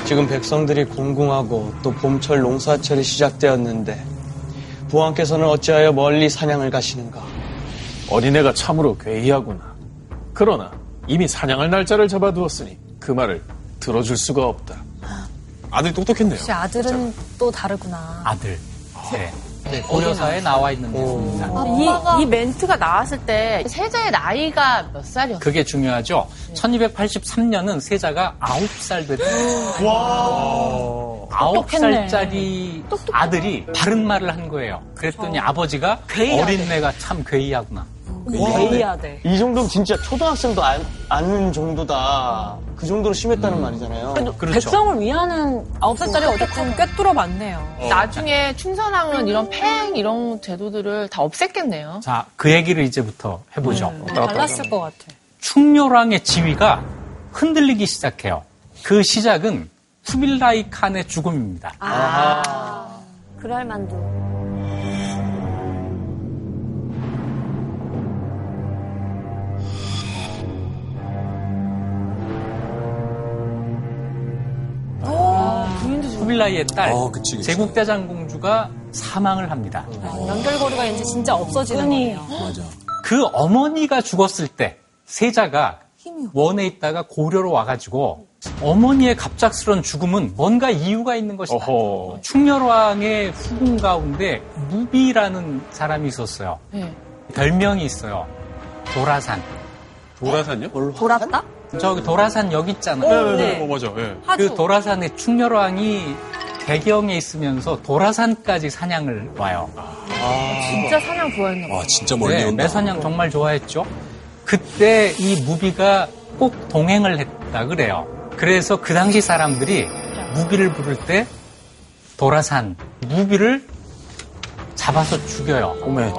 지금 백성들이 공궁하고 또 봄철 농사철이 시작되었는데 부왕께서는 어찌하여 멀리 사냥을 가시는가? 어린애가 참으로 괴이하구나. 그러나 이미 사냥할 날짜를 잡아두었으니 그 말을 들어줄 수가 없다. 아들이 똑똑했네요. 역시 아들은 또 다르구나. 아들. 네. 네, 고려사에 나와 있는 데입니다. 이, 이 멘트가 나왔을 때 세자의 나이가 몇 살이었어요? 그게 중요하죠. 1283년은 세자가 9살 됐던 와. 9살짜리 아들이 바른 말을 한 거예요. 그랬더니 아버지가 괴이하대. 어린애가 참 괴이하구나. Ve야 돼. 이 정도면 진짜 초등학생도 안, 아는 정도다. 그 정도로 심했다는 말이잖아요. 그래도 그렇죠. 백성을 위하는 아홉 살짜리 어쨌든 꿰뚫어 봤네요. 나중에 충선왕은 이런 폐행 이런 제도들을 다 없앴겠네요. 자, 그 얘기를 이제부터 해보죠. 달랐을 것 같아. 충렬왕의 지위가 흔들리기 시작해요. 그 시작은 쿠빌라이 칸의 죽음입니다. 그럴 만도. 쿠빌라이의 딸 어, 그치, 그치. 제국대장 공주가 사망을 합니다. 연결고리가 이제 진짜 없어지는 거예요. 맞아. 그 어머니가 죽었을 때 세자가 원에 있다가 고려로 와가지고 어머니의 갑작스런 죽음은 뭔가 이유가 있는 것이다. 어허. 충렬왕의 후궁 가운데 무비라는 사람이 있었어요. 네. 별명이 있어요. 도라산. 도라산요? 돌았다? 저기 도라산 여기 있잖아요. 네. 어, 맞아. 예. 그 도라산의 충렬왕이 배경에 있으면서 도라산까지 사냥을 와요. 진짜 사냥 좋아했나 봐. 와, 진짜 멀리 네, 온다. 매사냥 정말 좋아했죠. 그때 이 무비가 꼭 동행을 했다 그래요. 그래서 그 당시 사람들이 무비를 부를 때 도라산 무비를 잡아서 죽여요. 어메.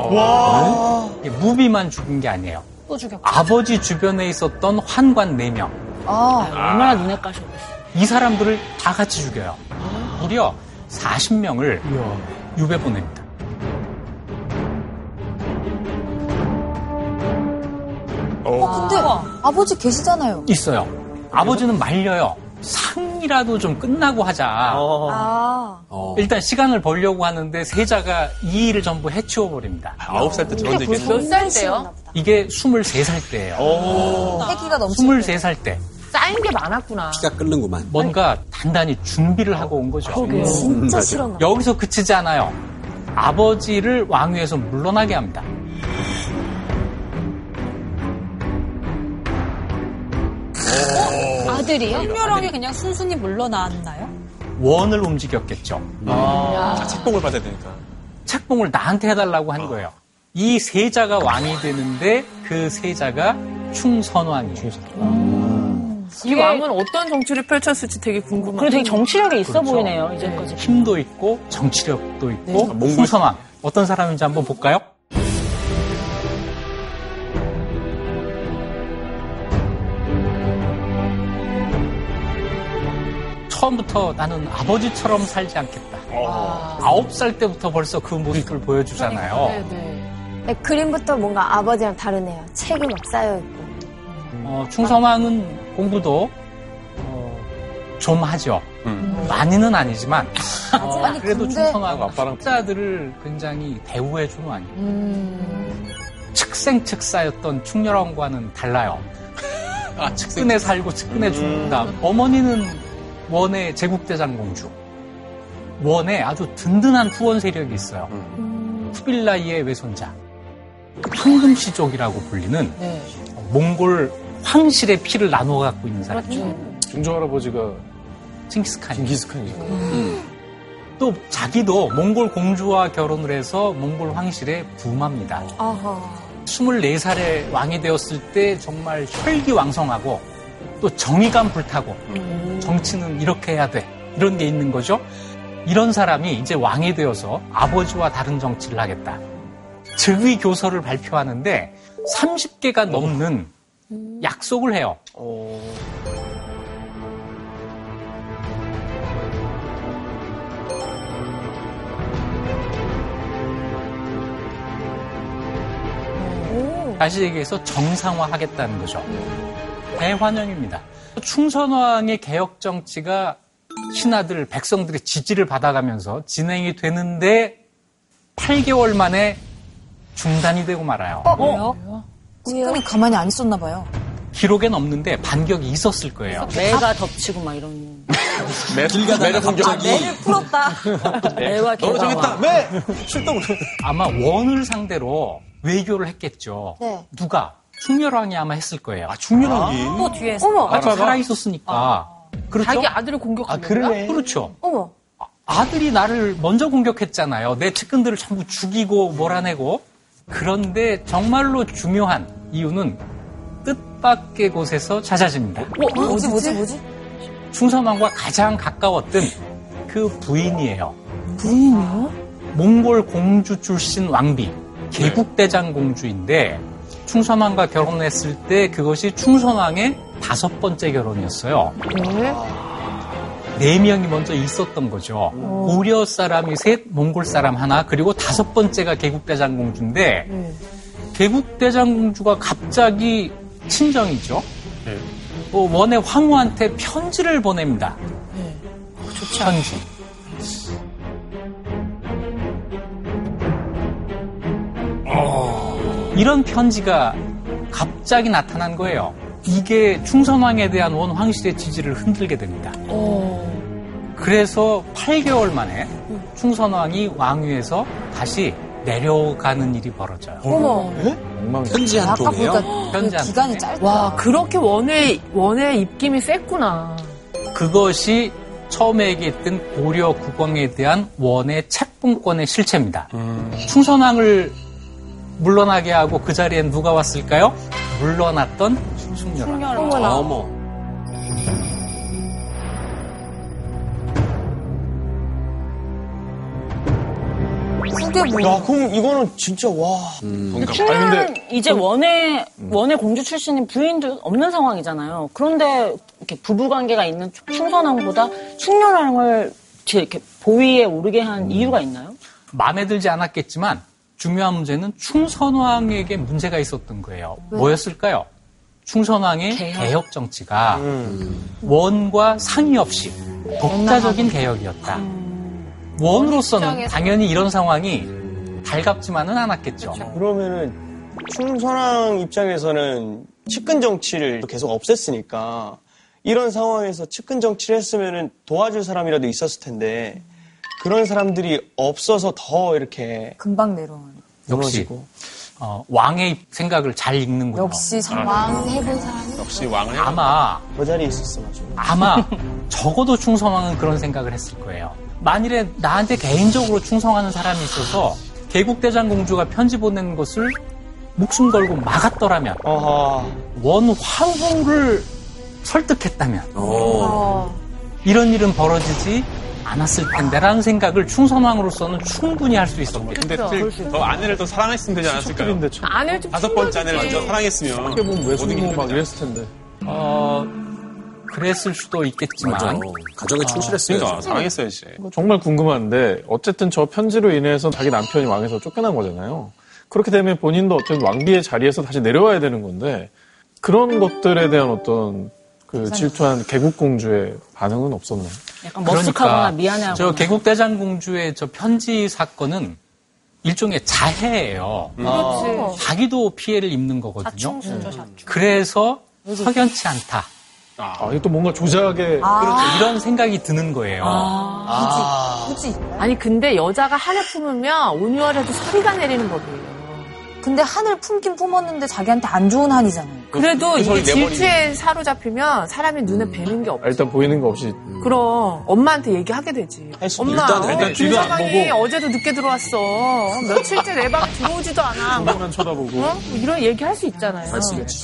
이게 무비만 죽은 게 아니에요. 또 죽였고. 아버지 주변에 있었던 환관 4명, 아, 얼마나 눈에 까셨겠어요. 이 사람들을 다 같이 죽여요. 무려 40명을 유배 보냅니다. 어, 근데 아버지 계시잖아요. 있어요. 아버지는 말려요. 상이라도 좀 끝나고 하자. 아. 일단 시간을 벌려고 하는데 세자가 이 일을 전부 해치워 버립니다. 아홉 살 때 저런 얘기 몇살 때요? 이게 23살 때예요. 패기가 넘치 23살 때. 쌓인 게 많았구나. 피가 끓는구만. 뭔가 단단히 준비를 하고 온 거죠. 진짜 싫었나 봐. 여기서 그치지 않아요. 아버지를 왕위에서 물러나게 합니다. 아들이요? 혈혈왕이 그냥 순순히 물러났나요? 원을 움직였겠죠. 아, 책봉을 받아야 되니까. 책봉을 나한테 해달라고 한 거예요. 이 세자가 왕이 되는데 그 세자가 충선왕이에요. 이 왕은 어떤 정치를 펼쳤을지 되게 궁금해요. 그리고 되게 정치력이 있어 그렇죠. 보이네요, 이제까지. 힘도 있고 정치력도 있고 네. 몽골- 충선왕 어떤 사람인지 한번 볼까요? 처음부터 나는 아버지처럼 살지 않겠다. 아홉 살 때부터 벌써 그 모습을 보여주잖아요. 네, 네. 네, 그림부터 뭔가 아버지랑 다르네요. 책이 막 쌓여있고. 어, 충성왕은 공부도 어, 좀 하죠. 많이는 아니지만 어, 아니, 그래도 근데- 충성하고 아빠랑 자들을 굉장히 대우해주는 왕이에요. 음. 측생측 쌓였던 충렬왕과는 달라요. 아, 측근에 살고 측근에 죽는다. 어머니는 원의 제국대장 공주. 원에 아주 든든한 후원 세력이 있어요. 쿠빌라이의 외손자. 황금시족이라고 불리는 네. 몽골 황실의 피를 나눠 갖고 있는 사람이죠. 중조 할아버지가 칭기스칸이. 징기스칸이니까. 또 자기도 몽골 공주와 결혼을 해서 몽골 황실의 부마입니다. 아하. 24살에 왕이 되었을 때 정말 혈기왕성하고 또 정의감 불타고 정치는 이렇게 해야 돼. 이런 게 있는 거죠. 이런 사람이 이제 왕이 되어서 아버지와 다른 정치를 하겠다. 즉위 교서를 발표하는데 30개가 넘는 약속을 해요. 다시 얘기해서 정상화하겠다는 거죠. 대환영입니다. 충선왕의 개혁 정치가 신하들, 백성들의 지지를 받아가면서 진행이 되는데 8개월 만에 중단이 되고 말아요. 왜요? 측근이 가만히 안 있었나 봐요. 기록엔 없는데 반격이 있었을 거예요. 매가 덮치고 막 이런. 길 가다가 갑자기 매를 풀었다. 매와 너로 개가 정했다! 매! 출동! 아마 원을 상대로 외교를 했겠죠. 네. 누가? 충렬왕이 아마 했을 거예요. 아, 충렬왕이. 또 뒤에서. 어머, 아까 살아있었으니까. 그렇죠? 자기 아들을 공격한 건가? 그렇죠. 어머. 아들이 나를 먼저 공격했잖아요. 내 측근들을 전부 죽이고 몰아내고. 그런데 정말로 중요한 이유는 뜻밖의 곳에서 찾아집니다. 뭐지, 뭐지, 뭐지? 충선왕과 가장 가까웠던 그 부인이에요. 부인이요? 몽골 공주 출신 왕비, 개국대장 공주인데 충선왕과 결혼했을 때 그것이 충선왕의 다섯 번째 결혼이었어요. 네. 네 명이 먼저 있었던 거죠. 고려 사람이 셋, 몽골 사람 하나, 그리고 다섯 번째가 개국대장 공주인데 개국대장 공주가 갑자기 친정이죠. 어, 원의 황후한테 편지를 보냅니다. 편지. 이런 편지가 갑자기 나타난 거예요. 이게 충선왕에 대한 원 황실의 지지를 흔들게 됩니다. 그래서 8개월 만에 충선왕이 왕위에서 다시 내려가는 일이 벌어져요. 어머. 편지 한 아까 통이에요. 보니까 그 편지 한 기간이 짧다. 와, 그렇게 원의, 원의 입김이 셌구나. 그것이 처음에 얘기했던 고려 국왕에 대한 원의 책봉권의 실체입니다. 충선왕을 물러나게 하고 그 자리에 누가 왔을까요? 물러났던. 어머나. 어머. 그게 뭐. 야, 그럼 이거는 진짜 와. 충녀는 이제 원의 원의 공주 출신인 부인도 없는 상황이잖아요. 그런데 이렇게 부부 관계가 있는 충선왕보다 충녀랑을 제 이렇게 보위에 오르게 한 이유가 있나요? 마음에 들지 않았겠지만 중요한 문제는 충선왕에게 문제가 있었던 거예요. 뭐였을까요? 충선왕의 개혁, 정치가 원과 상의 없이 독자적인 개혁이었다. 원으로서는 입장에서. 당연히 이런 상황이 달갑지만은 않았겠죠. 그러면은 충선왕 입장에서는 측근 정치를 계속 없앴으니까 이런 상황에서 측근 정치를 했으면은 도와줄 사람이라도 있었을 텐데 그런 사람들이 없어서 더 이렇게 금방 내려오는. 역시 무너지고. 어, 왕의 생각을 잘 읽는군요. 역시 정말. 왕 해본 사람. 역시 왕을. 아마 그 자리에 있었어 가지고. 아마 적어도 충성왕은 그런 생각을 했을 거예요. 만일에 나한테 개인적으로 충성하는 사람이 있어서 개국대장 공주가 편지 보낸 것을 목숨 걸고 막았더라면 아하. 원 황후를 설득했다면 어. 이런 일은 벌어지지 않았을 텐데라는 생각을 충성왕으로서는 충분히 할 수 있었겠죠. 근데 사실 더 아내를 더 사랑했으면 되지 않았을까요? 아내를 좀 다섯 번째 아내를. 먼저 사랑했으면 어떻게 보면 외숙모 막 힘들지 이랬을 텐데. 어, 그랬을 수도 있겠지만 맞아. 가정에 충실했어요. 그러니까 사랑했어야지. 정말 궁금한데 어쨌든 저 편지로 인해서 자기 남편이 왕에서 쫓겨난 거잖아요. 그렇게 되면 본인도 어떤 왕비의 자리에서 다시 내려와야 되는 건데 그런 것들에 대한 어떤 그 질투한 개국공주의 반응은 없었나요? 약간 머쓱하거나 그러니까 미안해하거나. 저 개국대장 공주의 저 편지 사건은 일종의 자해예요. 그렇지. 자기도 피해를 입는 거거든요. 자충수죠, 자충. 그래서 석연치 않다. 아, 이게 또 뭔가 조작에 그렇죠. 이런 생각이 드는 거예요. 굳이. 아니 근데 여자가 한을 품으면 온유월에도 소리가 내리는 법이에요. 근데 한을 품긴 품었는데 자기한테 안 좋은 한이잖아요. 그래도 그 이게 질투에 사로잡히면 사람이 눈에 뵈는 게 없어. 아, 일단 보이는 거 없이 그럼 엄마한테 얘기하게 되지. 엄마, 일단- 어, 일단 안 김서방이 어제도 늦게 들어왔어. 며칠째 내방 들어오지도 않아. 뭐, 만 쳐다보고 어? 이런 얘기 할 수 있잖아요.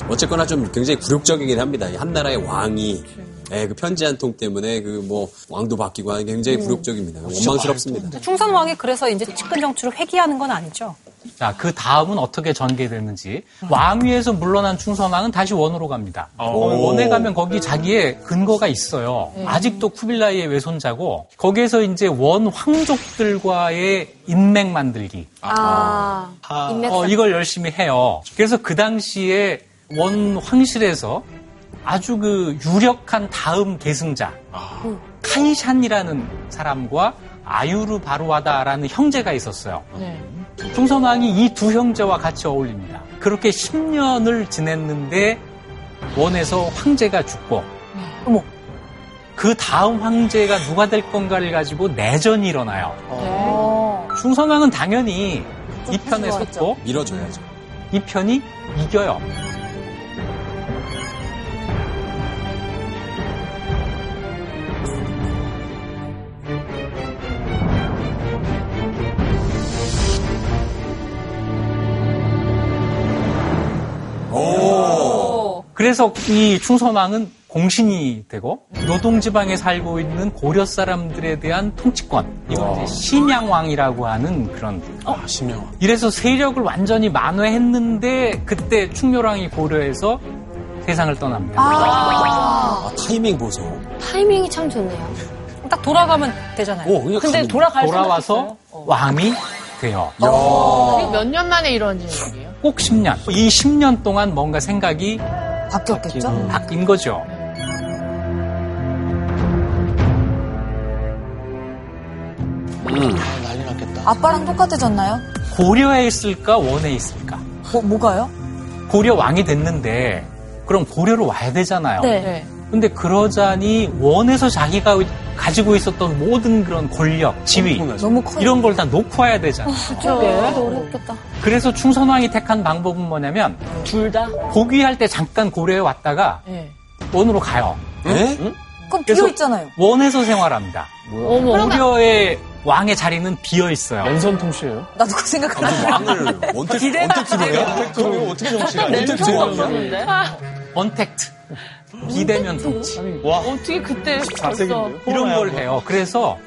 어쨌거나 좀 굉장히 굴욕적이긴 합니다. 이한 나라의 왕이 예, 그 편지 한 통 때문에 그 뭐 왕도 바뀌고 하는 게 굉장히 굴욕적입니다. 원망스럽습니다. 충선 왕이 그래서 이제 측근 정치를 회귀하는 건 아니죠. 자, 그 다음은 어떻게 전개되는지. 왕위에서 물러난 충선왕은 다시 원으로 갑니다. 원에 가면 거기 자기의 근거가 있어요. 아직도 쿠빌라이의 외손자고, 거기에서 이제 원 황족들과의 인맥 만들기. 아, 인맥 어, 이걸 열심히 해요. 그래서 그 당시에 원 황실에서 아주 그 유력한 다음 계승자, 카이샨이라는 사람과 아유르 바루와다라는 형제가 있었어요. 네. 충선왕이 이 두 형제와 같이 어울립니다. 그렇게 10년을 지냈는데 원에서 황제가 죽고 어머. 그 다음 황제가 누가 될 건가를 가지고 내전이 일어나요. 어. 충선왕은 당연히 이 편에. 섰고 밀어줘야죠. 이 편이 이겨요. 그래서 이 충선왕은 공신이 되고 노동지방에 살고 있는 고려 사람들에 대한 통치권 이걸 이제 심양왕이라고 하는 그런 아, 심영. 이래서 세력을 완전히 만회했는데 그때 충렬왕이 고려해서 세상을 떠납니다. 아, 타이밍 보소. 타이밍이 참 좋네요. 딱 돌아가면 되잖아요. 오, 근데 가면- 돌아갈 돌아와서 있어요? 왕이 돼요. 그게 몇년 만에 이루어지는 일이에요? 꼭 10년. 이 10년 동안 뭔가 생각이 바뀌었겠죠? 바뀐 거죠. 난리 났겠다. 아빠랑 똑같아졌나요? 고려에 있을까 원에 있을까? 뭐, 뭐가요? 고려 왕이 됐는데 그럼 고려로 와야 되잖아요. 네. 네. 근데 그러자니 원에서 자기가 가지고 있었던 모든 그런 권력, 지위 너무 커요. 이런 걸 다 놓고 와야 되잖아요. 그렇죠. 어렵겠다. 그래서 충선왕이 택한 방법은 뭐냐면 둘 다? 복위할 때 잠깐 고려에 왔다가 네. 원으로 가요. 예? 그럼 그래서- 비어 있잖아요. 원에서 생활합니다. 어머. 고려의 왕의 자리는 비어 있어요. 랜선 통치예요? 나도 그 생각하는데. 왕을 원택, 원택트로요? 그럼 이거 어떻게 정치가 없었는데? 언택트. 비대면 통치. 와, 어떻게 그때 벌써? 이런 걸 해요. 그래서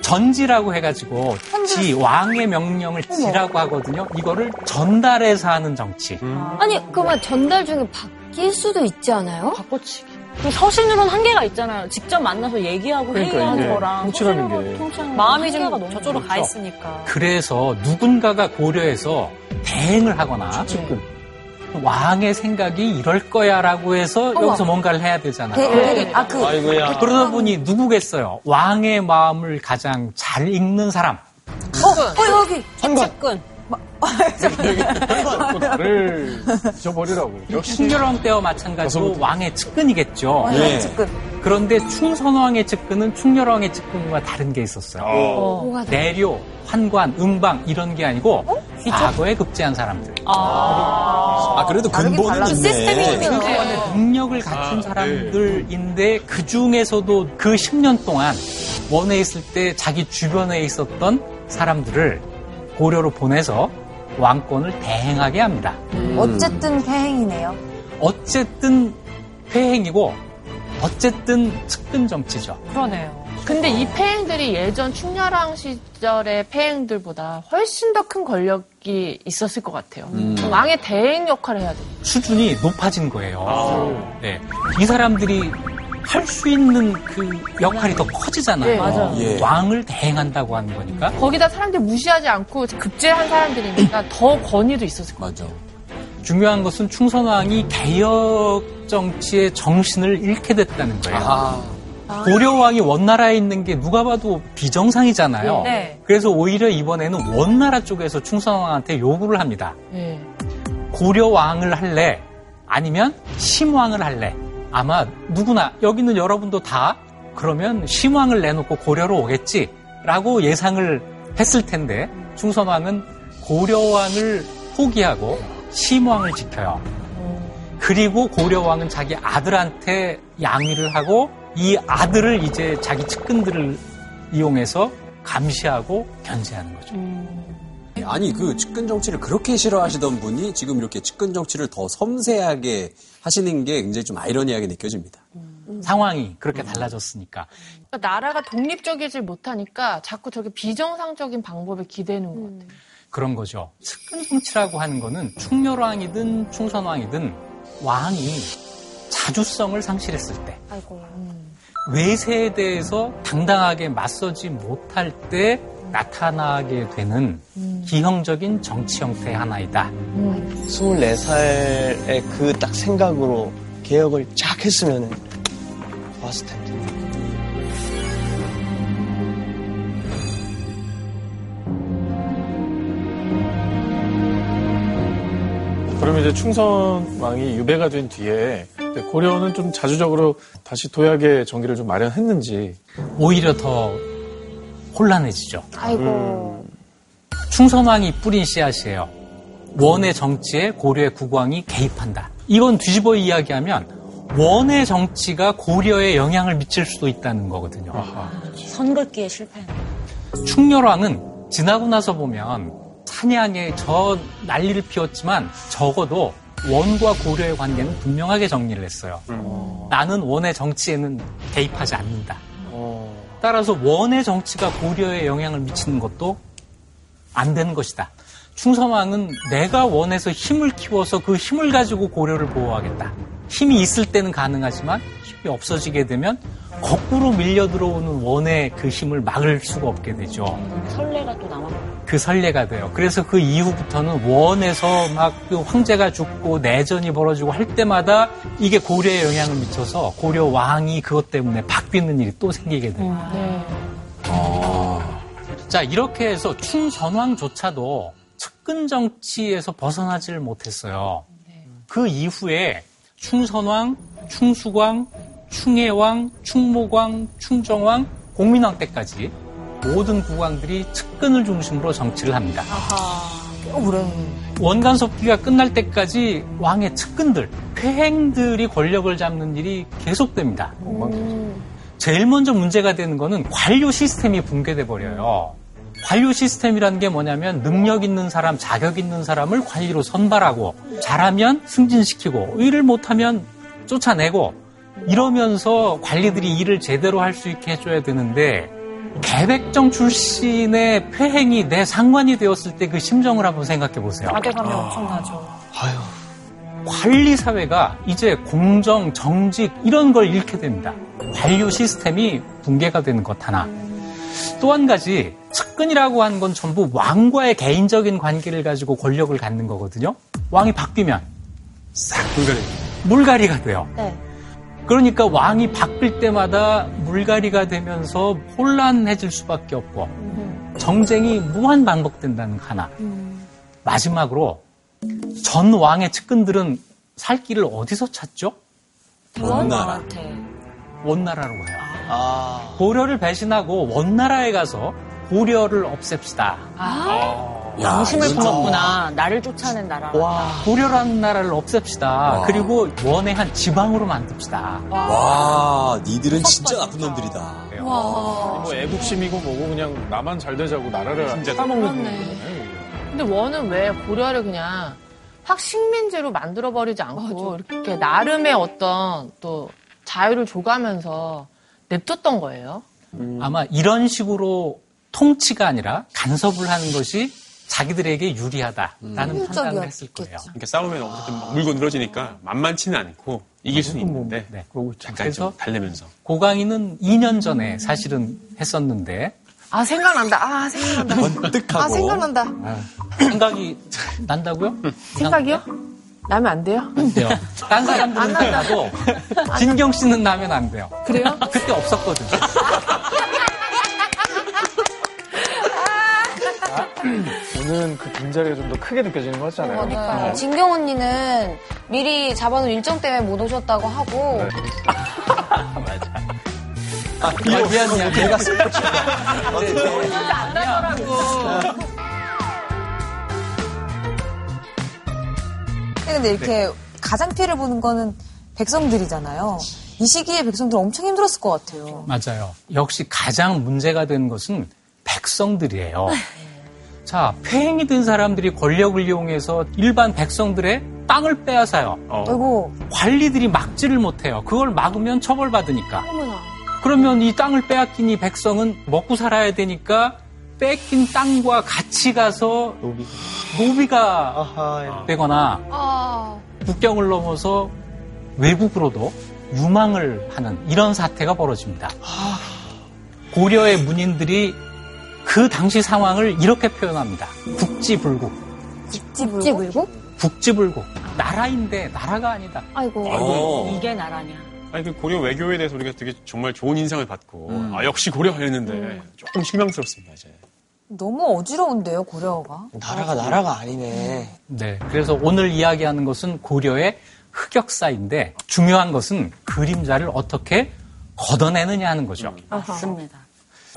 전지라고 해가지고 지 왕의 명령을 지라고 하거든요. 이거를 전달해서 하는 정치. 아니, 그러면 전달 중에 바뀔 수도 있지 않아요? 바꿔치기. 그 서신으로는 한계가 있잖아요. 직접 만나서 얘기하고 그러니까 회의하는 이게 거랑 통치라는 서신으로 게. 통치하는 마음이 좀 너무 저쪽으로 가 많죠. 있으니까. 그래서 누군가가 고려해서 대행을 하거나 측근. 왕의 생각이 이럴 거야라고 해서 여기서 뭔가를 해야 되잖아요. 대, 대, 아, 그, 아이고야. 그러다 보니 누구겠어요? 왕의 마음을 가장 잘 읽는 사람. 어, 여기. 측 근. 또 나를 잊어버리라고. 충렬왕 때와 마찬가지로. 왕의 측근이겠죠. 네. 측근. 그런데 충선왕의 측근은 충렬왕의 측근과 다른 게 있었어요. 뭐가 돼? 내료, 환관, 음방 이런 게 아니고 과거에 급제한 사람들. 아, 그래도 근본은. 시스템이 있네. 있네요. 능력을 갖춘 사람들인데 그 중에서도 그 10년 동안 원에 있을 때 자기 주변에 있었던 사람들을 고려로 보내서 왕권을 대행하게 합니다. 어쨌든 폐행이네요. 어쨌든 회행이고 어쨌든 측근 정치죠. 그러네요. 근데 이 폐행들이 예전 충렬왕 시절의 폐행들보다 훨씬 더 큰 권력이 있었을 것 같아요. 왕의 대행 역할을 해야 돼요. 수준이 높아진 거예요. 네. 이 사람들이 할 수 있는 그 역할이 더 커지잖아요. 네, 맞아요. 예. 왕을 대행한다고 하는 거니까. 거기다 사람들 무시하지 않고 급제한 사람들이니까 더 권위도 있었을 것 맞아. 중요한 것은 충선왕이 개혁 정치의 정신을 잃게 됐다는 거예요. 아, 고려왕이 원나라에 있는 게 누가 봐도 비정상이잖아요. 네. 그래서 오히려 이번에는 원나라 쪽에서 충선왕한테 요구를 합니다. 네. 고려왕을 할래? 아니면 심왕을 할래? 아마 누구나 여기 있는 여러분도 다 그러면 심왕을 내놓고 고려로 오겠지? 라고 예상을 했을 텐데 충선왕은 고려왕을 포기하고 심왕을 지켜요. 그리고 고려왕은 자기 아들한테 양위를 하고 이 아들을 이제 자기 측근들을 이용해서 감시하고 견제하는 거죠. 아니 그 측근 정치를 그렇게 싫어하시던 분이 지금 이렇게 측근 정치를 더 섬세하게 하시는 게 굉장히 좀 아이러니하게 느껴집니다. 상황이 그렇게 달라졌으니까. 그러니까 나라가 독립적이질 못하니까 자꾸 저게 비정상적인 방법에 기대는 것 같아요. 그런 거죠. 측근 정치라고 하는 거는 충렬왕이든 충선왕이든 왕이 자주성을 상실했을 때, 외세에 대해서 당당하게 맞서지 못할 때 나타나게 되는 기형적인 정치 형태 하나이다. 24살의 그 딱 생각으로 개혁을 쫙 했으면 좋았을 텐데. 그러면 이제 충선왕이 유배가 된 뒤에 고려는 좀 자주적으로 다시 도약의 정기를 좀 마련했는지 오히려 더 혼란해지죠. 아이고. 충선왕이 뿌린 씨앗이에요. 원의 정치에 고려의 국왕이 개입한다. 이건 뒤집어 이야기하면 원의 정치가 고려에 영향을 미칠 수도 있다는 거거든요. 선긋기에 실패한 충렬왕은 지나고 나서 보면 사냥에 저 난리를 피웠지만 적어도 원과 고려의 관계는 분명하게 정리를 했어요. 나는 원의 정치에는 개입하지 않는다. 따라서 원의 정치가 고려에 영향을 미치는 것도 안 되는 것이다. 충선왕은 내가 원에서 힘을 키워서 그 힘을 가지고 고려를 보호하겠다. 힘이 있을 때는 가능하지만 힘이 없어지게 되면 거꾸로 밀려 들어오는 원의 그 힘을 막을 수가 없게 되죠. 설레가 또 남았고. 그 선례가 돼요. 그래서 그 이후부터는 원에서 막 그 황제가 죽고 내전이 벌어지고 할 때마다 이게 고려에 영향을 미쳐서 고려 왕이 그것 때문에 바뀌는 일이 또 생기게 돼요. 네. 자, 이렇게 해서 충선왕조차도 측근 정치에서 벗어나지를 못했어요. 그 이후에 충선왕, 충수광, 충해왕, 충목왕, 충정왕, 공민왕 때까지 모든 국왕들이 측근을 중심으로 정치를 합니다. 어, 그래. 원간 섭기가 끝날 때까지 왕의 측근들, 회행들이 권력을 잡는 일이 계속됩니다. 제일 먼저 문제가 되는 거는 관료 시스템이 붕괴돼 버려요. 관료 시스템이라는 게 뭐냐면 능력 있는 사람, 자격 있는 사람을 관리로 선발하고 잘하면 승진시키고 일을 못하면 쫓아내고 이러면서 관리들이 일을 제대로 할 수 있게 해줘야 되는데 개백정 출신의 폐행이 내 상관이 되었을 때 그 심정을 한번 생각해 보세요. 자괴감이 엄청나죠. 관리 사회가 이제 공정, 정직 이런 걸 잃게 됩니다. 관료 시스템이 붕괴가 되는 것 하나. 또 한 가지 측근이라고 하는 건 전부 왕과의 개인적인 관계를 가지고 권력을 갖는 거거든요. 왕이 바뀌면 싹 불가능. 물갈이가 돼요. 네. 그러니까 왕이 바뀔 때마다 물갈이가 되면서 혼란해질 수밖에 없고 정쟁이 무한 반복된다는 거 하나. 마지막으로 전 왕의 측근들은 살 길을 어디서 찾죠? 원나라. 원나라로 가요. 고려를 배신하고 원나라에 가서 고려를 없앱시다. 양심을. 품었구나. 나를 쫓아낸 나라. 고려라는 나라를 없앱시다. 그리고 원의 한 지방으로 만듭시다. 와, 니들은 진짜 나쁜 놈들이다. 뭐 애국심이고 뭐고 그냥 나만 잘 되자고 나라를 따먹는 거네. 근데 원은 왜 고려를 그냥 확 식민지로 만들어버리지 않고 이렇게 나름의 어떤 또 자유를 줘가면서 냅뒀던 거예요? 아마 이런 식으로 통치가 아니라 간섭을 하는 것이 자기들에게 유리하다라는 판단을 했을 거예요. 그러니까 싸우면 어쨌든 막 물고 늘어지니까 만만치는 않고 이길 수는 있는데 네. 약간 그래서 좀 달래면서. 고강이는 2년 전에 사실은 했었는데 아 생각난다. 아 생각난다. 번뜩하고. 아 생각난다. 생각이 난다고요? 생각이요? 나면 안 돼요? 안 돼요. 딴 사람들은 나도 진경 씨는 나면 안 돼요. 그래요? 그때 없었거든 요. 오는 그 빈자리가 좀 더 크게 느껴지는 거 같잖아요. 그러니까요. 진경 언니는 미리 잡아놓은 일정 때문에 못 오셨다고 하고 아, 미안, 미안. 내가 안 나더라고. 근데 이렇게 가장 피해를 보는 거는 백성들이잖아요. 이 시기에 백성들 엄청 힘들었을 것 같아요. 맞아요. 역시 가장 문제가 되는 것은 백성들이에요. 자, 폐행이 된 사람들이 권력을 이용해서 일반 백성들의 땅을 빼앗아요. 아이고 관리들이 막지를 못해요. 그걸 막으면 처벌받으니까. 그러면 이 땅을 빼앗긴 이 백성은 먹고 살아야 되니까 뺏긴 땅과 같이 가서 노비가 되거나 아, 국경을 넘어서 외국으로도 유망을 하는 이런 사태가 벌어집니다. 고려의 문인들이 그 당시 상황을 이렇게 표현합니다. 국지불국. 국지불국? 국지불국. 나라인데 나라가 아니다. 아이고. 어. 이게 나라냐. 아니 그 고려 외교에 대해서 우리가 되게 정말 좋은 인상을 받고 아 역시 고려 했는데 조금 실망스럽습니다 이제. 너무 어지러운데요 고려가. 나라가 나라가 아니네. 네. 그래서 오늘 이야기하는 것은 고려의 흑역사인데 중요한 것은 그림자를 어떻게 걷어내느냐 하는 거죠. 맞습니다.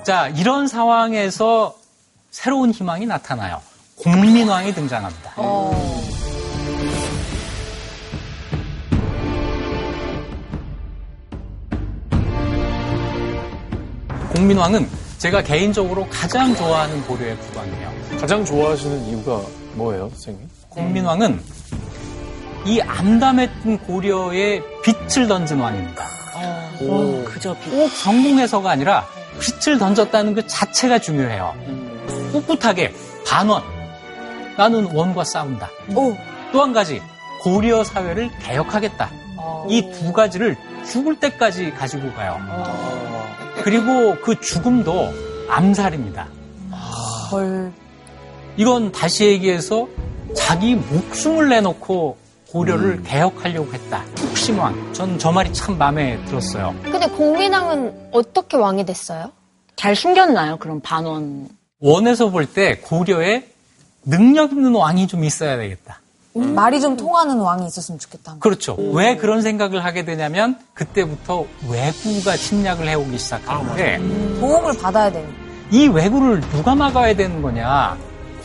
자, 이런 상황에서 새로운 희망이 나타나요. 공민왕이 등장합니다. 공민왕은 제가 개인적으로 가장 좋아하는 고려의 국왕이에요. 가장 좋아하시는 이유가 뭐예요, 선생님? 공민왕은 이 암담했던 고려에 빛을 던진 왕입니다. 오, 그저 비. 꼭 성공해서가 아니라 빛을 던졌다는 그 자체가 중요해요. 꿋꿋하게 반원. 나는 원과 싸운다. 또 한 가지 고려 사회를 개혁하겠다. 이두 가지를 죽을 때까지 가지고 가요. 그리고 그 죽음도 암살입니다. 헐. 이건 다시 얘기해서 자기 목숨을 내놓고 고려를 개혁하려고 했다. 혁신왕. 전 저 말이 참 마음에 들었어요. 근데 공민왕은 어떻게 왕이 됐어요? 잘 숨겼나요? 그럼 반원. 원에서 볼 때 고려에 능력 있는 왕이 좀 있어야 되겠다. 말이 좀 통하는 왕이 있었으면 좋겠다. 그렇죠. 왜 그런 생각을 하게 되냐면 그때부터 왜구가 침략을 해오기 시작하는데 도움을 받아야 되니. 이 왜구를 누가 막아야 되는 거냐?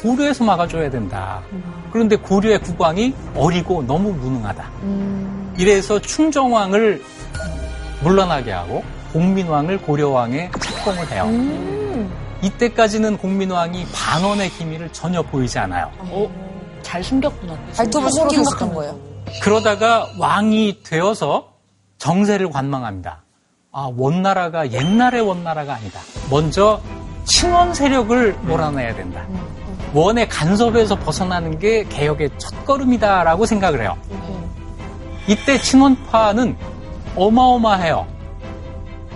고려에서 막아줘야 된다. 그런데 고려의 국왕이 어리고 너무 무능하다. 이래서 충정왕을 물러나게 하고 공민왕을 고려왕에 책봉을 해요. 이때까지는 공민왕이 반원의 기미를 전혀 보이지 않아요. 어, 잘 숨겼구나. 발톱을 숨기고 있었던 거예요. 그러다가 왕이 되어서 정세를 관망합니다. 아, 원나라가 옛날의 원나라가 아니다. 먼저 친원 세력을 몰아내야 된다. 원의 간섭에서 벗어나는 게 개혁의 첫 걸음이다라고 생각을 해요. 이때 친원파는 어마어마해요.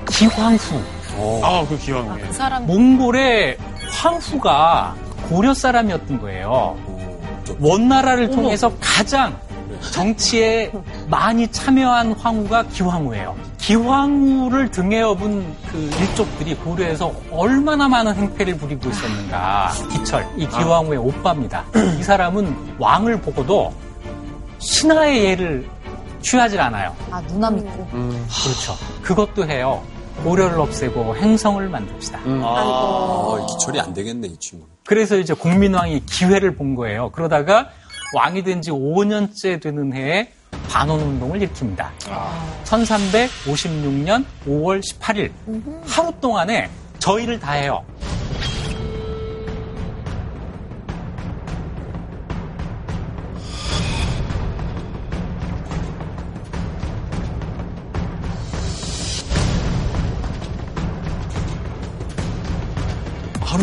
기황후. 아, 그 기왕에. 그 사람 몽골의 황후가 고려 사람이었던 거예요. 원나라를 통해서 가장 정치에 많이 참여한 황후가 기황후예요. 기황후를 등에 업은 그 일족들이 고려에서 얼마나 많은 행패를 부리고 있었는가. 기철, 이 기황후의 오빠입니다. 이 사람은 왕을 보고도 신하의 예를 취하질 않아요. 아, 누나 믿고. 그렇죠. 그것도 해요. 고려를 없애고 행성을 만듭시다. 아, 기철이 안 되겠네, 이 친구. 그래서 이제 공민왕이 기회를 본 거예요. 그러다가 왕이 된 지 5년째 되는 해에 반원 운동을 일으킵니다. 1356년 5월 18일 하루 동안에 저희를 다 해요.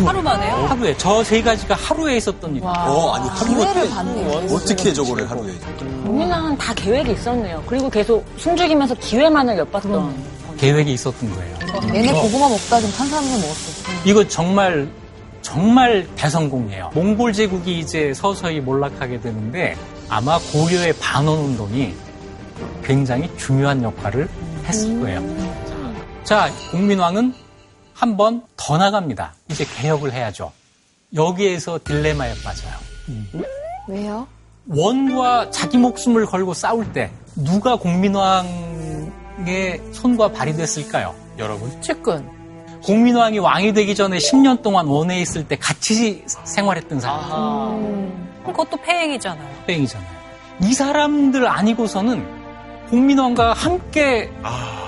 하루 만에요? 하루에 저 세 가지가 하루에 있었던 일이에요. 어, 아니, 하루에 기회를 받네. 어떻게 저거를 하루에. 국민당은 다 계획이 있었네요. 그리고 계속 숨죽이면서 기회만을 엿봤던. 계획이 있었던 거예요. 얘네 고구마 먹다 좀 탄산음료 먹었어. 이거 정말 정말 대성공이에요. 몽골 제국이 이제 서서히 몰락하게 되는데 아마 고려의 반원 운동이 굉장히 중요한 역할을 했을 거예요. 자, 공민왕은 한 번 더 나갑니다. 이제 개혁을 해야죠. 여기에서 딜레마에 빠져요. 왜요? 원과 자기 목숨을 걸고 싸울 때 누가 공민왕의 손과 발이 됐을까요? 여러분? 측근. 공민왕이 왕이 되기 전에 10년 동안 원에 있을 때 같이 생활했던 사람. 그것도 폐행이잖아요. 뺑이잖아요. 이 사람들 아니고서는 공민왕과 함께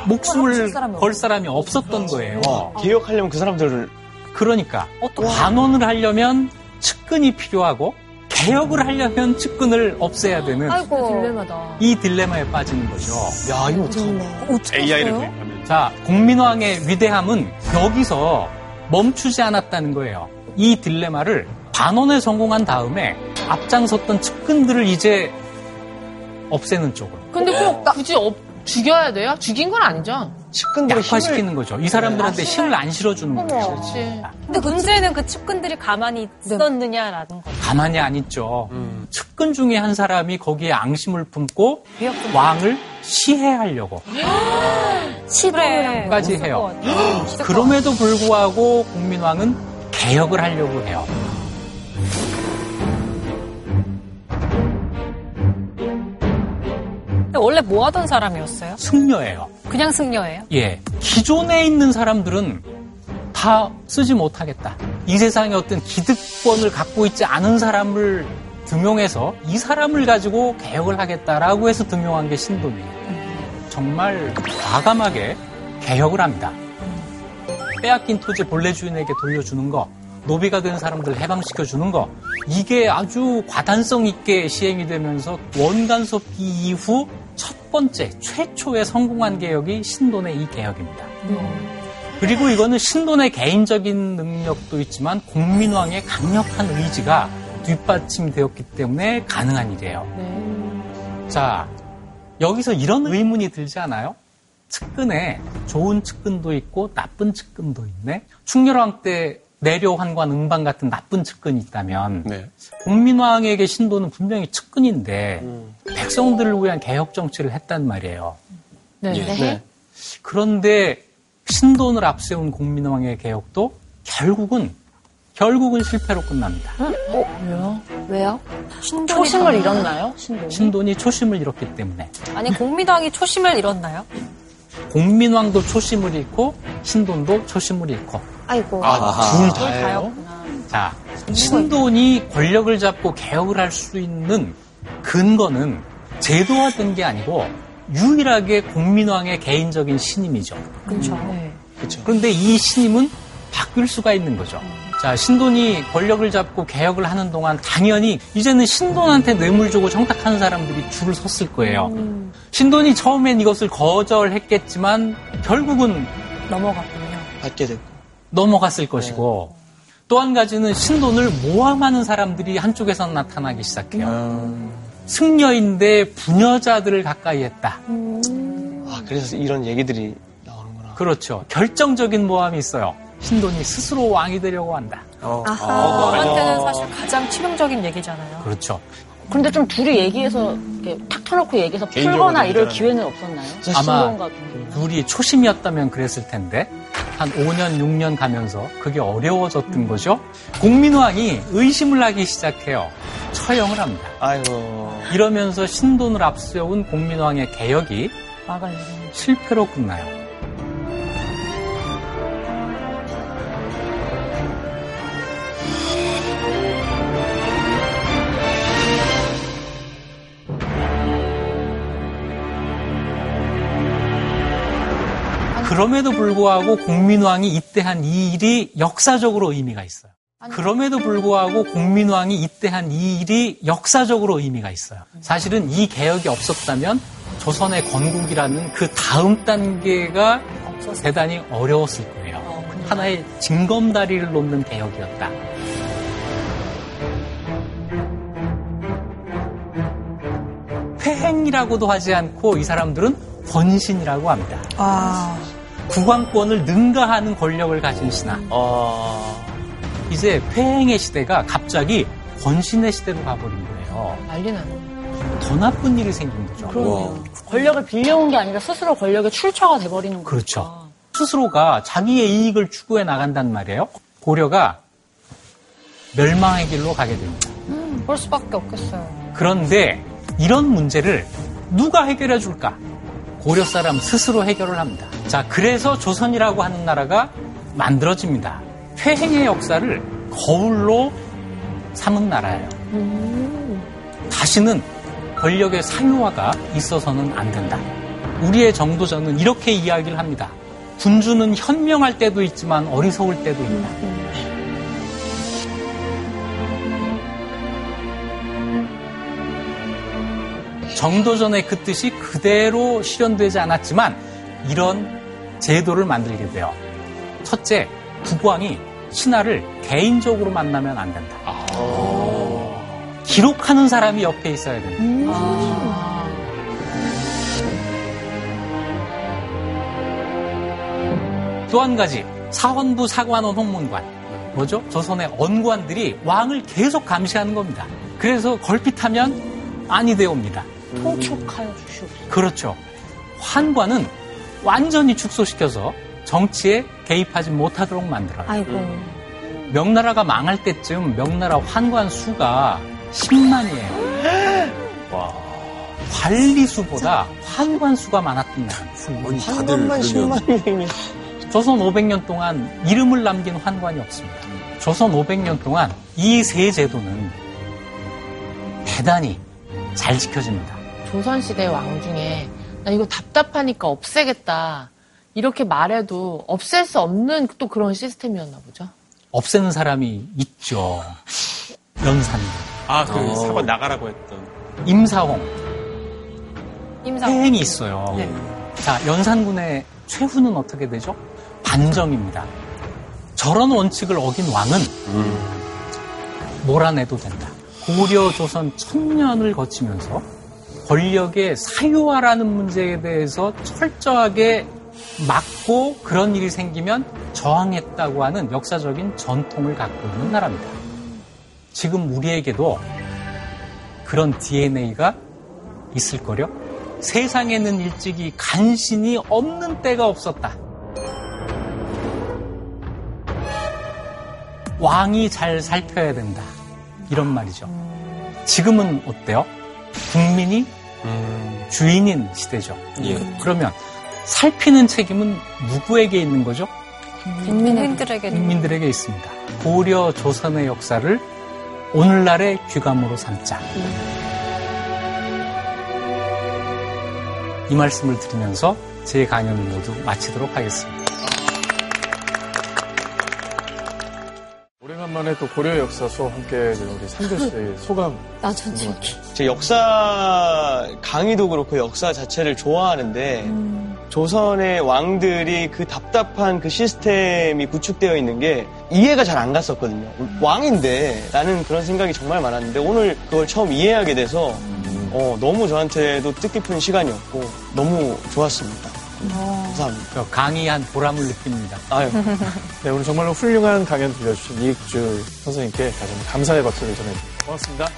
목숨을 칠 사람이 걸 사람이 없었던 거예요. 개혁하려면 그 사람들을 그러니까 반원을 하려면 측근이 필요하고 개혁을 하려면 측근을 없애야 되는 아이고. 딜레마다. 이 딜레마에 빠지는 거죠. 야 이거. 어떻게 AI를? 도입하면. 자, 공민왕의 위대함은 여기서 멈추지 않았다는 거예요. 이 딜레마를 반원에 성공한 다음에 앞장섰던 측근들을 이제 없애는 쪽으로 근데 꼭 굳이 업, 죽여야 돼요? 죽인 건 아니죠? 측근들의 힘을 약화시키는 거죠. 이 사람들한테 힘을 안 실어주는 거죠. 그렇지. 근데 문제는 그 측근들이 가만히 있었느냐라는 거. 가만히 안 있죠. 측근 중에 한 사람이 거기에 앙심을 품고 왕을 시해하려고 그래. 까지 해요. 그럼에도 불구하고 공민왕은 개혁을 하려고 해요. 원래 뭐 하던 사람이었어요? 승려예요. 그냥 승려예요? 예. 기존에 있는 사람들은 다 쓰지 못하겠다. 이 세상에 어떤 기득권을 갖고 있지 않은 사람을 등용해서 이 사람을 가지고 개혁을 하겠다라고 해서 등용한 게 신돈이에요. 정말 과감하게 개혁을 합니다. 빼앗긴 토지 본래 주인에게 돌려주는 거, 노비가 된 사람들 해방시켜주는 거, 이게 아주 과단성 있게 시행이 되면서 원간섭기 이후 첫 번째, 최초의 성공한 개혁이 신돈의 이 개혁입니다. 그리고 이거는 신돈의 개인적인 능력도 있지만 공민왕의 강력한 의지가 뒷받침되었기 때문에 가능한 일이에요. 자, 여기서 이런 의문이 들지 않아요? 측근에 좋은 측근도 있고 나쁜 측근도 있네. 충렬왕 때 내려 환관 응방 같은 나쁜 측근이 있다면 네. 공민왕에게 신도는 분명히 측근인데 백성들을 위한 개혁 정치를 했단 말이에요. 네. 예. 네. 그런데 신돈을 앞세운 공민왕의 개혁도 결국은 결국은 실패로 끝납니다. 왜요? 왜요? 초심을 잃었나요? 신동이? 신돈이 초심을 잃었기 때문에 아니 공민당이 초심을 잃었나요? 공민왕도 초심을 잃고 신돈도 초심을 잃고 아이고. 아, 둘 다예요? 다였구나. 자 신돈이 권력을 잡고 개혁을 할 수 있는 근거는 제도화된 게 아니고 유일하게 공민왕의 개인적인 신임이죠. 그렇죠. 네. 그렇죠. 그런데 이 신임은 바뀔 수가 있는 거죠. 자, 신돈이 권력을 잡고 개혁을 하는 동안 당연히 이제는 신돈한테 뇌물 주고 청탁하는 사람들이 줄을 섰을 거예요. 신돈이 처음엔 이것을 거절했겠지만 결국은 넘어갔군요. 받게 됐고. 넘어갔을 것이고 또 한 가지는 신돈을 모함하는 사람들이 한쪽에서 나타나기 시작해요. 승려인데 부녀자들을 가까이 했다. 아, 그래서 이런 얘기들이 그렇죠. 결정적인 모함이 있어요. 신돈이 스스로 왕이 되려고 한다. 아하. 저한테는 사실 가장 치명적인 얘기잖아요. 그렇죠. 근데 좀 둘이 얘기해서 이렇게 탁 터놓고 얘기해서 풀거나 이럴 기회는 없었나요? 아마. 둘이 초심이었다면 그랬을 텐데 한 5년, 6년 가면서 그게 어려워졌던 거죠. 공민왕이 의심을 하기 시작해요. 처형을 합니다. 아이고. 이러면서 신돈을 앞세운 공민왕의 개혁이 막을 실패로 끝나요. 그럼에도 불구하고 공민왕이 이때 한 이 일이 역사적으로 의미가 있어요. 그럼에도 불구하고 공민왕이 이때 한 이 일이 역사적으로 의미가 있어요. 사실은 이 개혁이 없었다면 조선의 건국이라는 그 다음 단계가 대단히 어려웠을 거예요. 하나의 징검다리를 놓는 개혁이었다. 회행이라고도 하지 않고 이 사람들은 권신이라고 합니다. 아. 국왕권을 능가하는 권력을 가진 신하. 이제 회행의 시대가 갑자기 권신의 시대로 가버린 거예요. 난리 나네. 더 나쁜 일이 생긴 거죠. 그러네요. 권력을 빌려온 게 아니라 스스로 권력의 출처가 돼버리는 거죠. 그렇죠. 스스로가 자기의 이익을 추구해 나간단 말이에요. 고려가 멸망의 길로 가게 됩니다. 음, 볼 수밖에 없겠어요. 그런데 이런 문제를 누가 해결해 줄까? 고려 사람 스스로 해결을 합니다. 자, 그래서 조선이라고 하는 나라가 만들어집니다. 회행의 역사를 거울로 삼은 나라예요. 다시는 권력의 사유화가 있어서는 안 된다. 우리의 정도전은 이렇게 이야기를 합니다. 군주는 현명할 때도 있지만 어리석을 때도 있다. 정도전의 그 뜻이 그대로 실현되지 않았지만 이런 제도를 만들게 돼요. 첫째, 국왕이 신하를 개인적으로 만나면 안 된다. 기록하는 사람이 옆에 있어야 된다. 또한 가지, 사헌부 사관원 홍문관. 뭐죠? 조선의 언관들이 왕을 계속 감시하는 겁니다. 그래서 걸핏하면 안이 되옵니다. 통촉하여 주시오. 그렇죠. 환관은 완전히 축소시켜서 정치에 개입하지 못하도록 만들어요. 아이고. 명나라가 망할 때쯤 명나라 환관 수가 10만이에요. 관리 수보다 환관 수가 많았던 나라. 한번만 10만이면. 조선 500년 동안 이름을 남긴 환관이 없습니다. 조선 500년 동안 이 세 제도는 대단히 잘 지켜집니다. 조선시대 왕 중에 나 이거 답답하니까 없애겠다. 이렇게 말해도 없앨 수 없는 또 그런 시스템이었나 보죠. 없애는 사람이 있죠. 연산. 아, 그 어. 사관 나가라고 했던. 임사홍. 임상. 회행이 있어요. 네. 자, 연산군의 최후는 어떻게 되죠? 반정입니다. 저런 원칙을 어긴 왕은 몰아내도 된다. 고려 조선 천년을 거치면서 권력의 사유화라는 문제에 대해서 철저하게 막고 그런 일이 생기면 저항했다고 하는 역사적인 전통을 갖고 있는 나라입니다. 지금 우리에게도 그런 DNA가 있을 거려? 세상에는 일찍이 간신이 없는 때가 없었다. 왕이 잘 살펴야 된다. 이런 말이죠. 지금은 어때요? 국민이 주인인 시대죠. 예. 그러면 살피는 책임은 누구에게 있는 거죠? 국민들에게 국민들에게 있습니다. 고려 조선의 역사를 오늘날의 귀감으로 삼자. 이 말씀을 드리면서 제 강연을 모두 마치도록 하겠습니다. 오래간만에 또 고려 역사 수업 함께 우리 삼교 씨의 소감. 나 전체 제 역사 강의도 그렇고 역사 자체를 좋아하는데 조선의 왕들이 그 답답한 그 시스템이 구축되어 있는 게 이해가 잘 안 갔었거든요. 왕인데 라는 그런 생각이 정말 많았는데 오늘 그걸 처음 이해하게 돼서 어, 너무 저한테도 뜻깊은 시간이었고 너무 좋았습니다. 감사합니다. 저 강의한 보람을 느낍니다. 아유. 네, 오늘 정말로 훌륭한 강연 들려주신 이익주 선생님께 다시 한번 감사의 박수를 전해드립니다. 고맙습니다.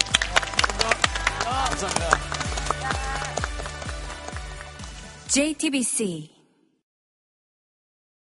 JTBC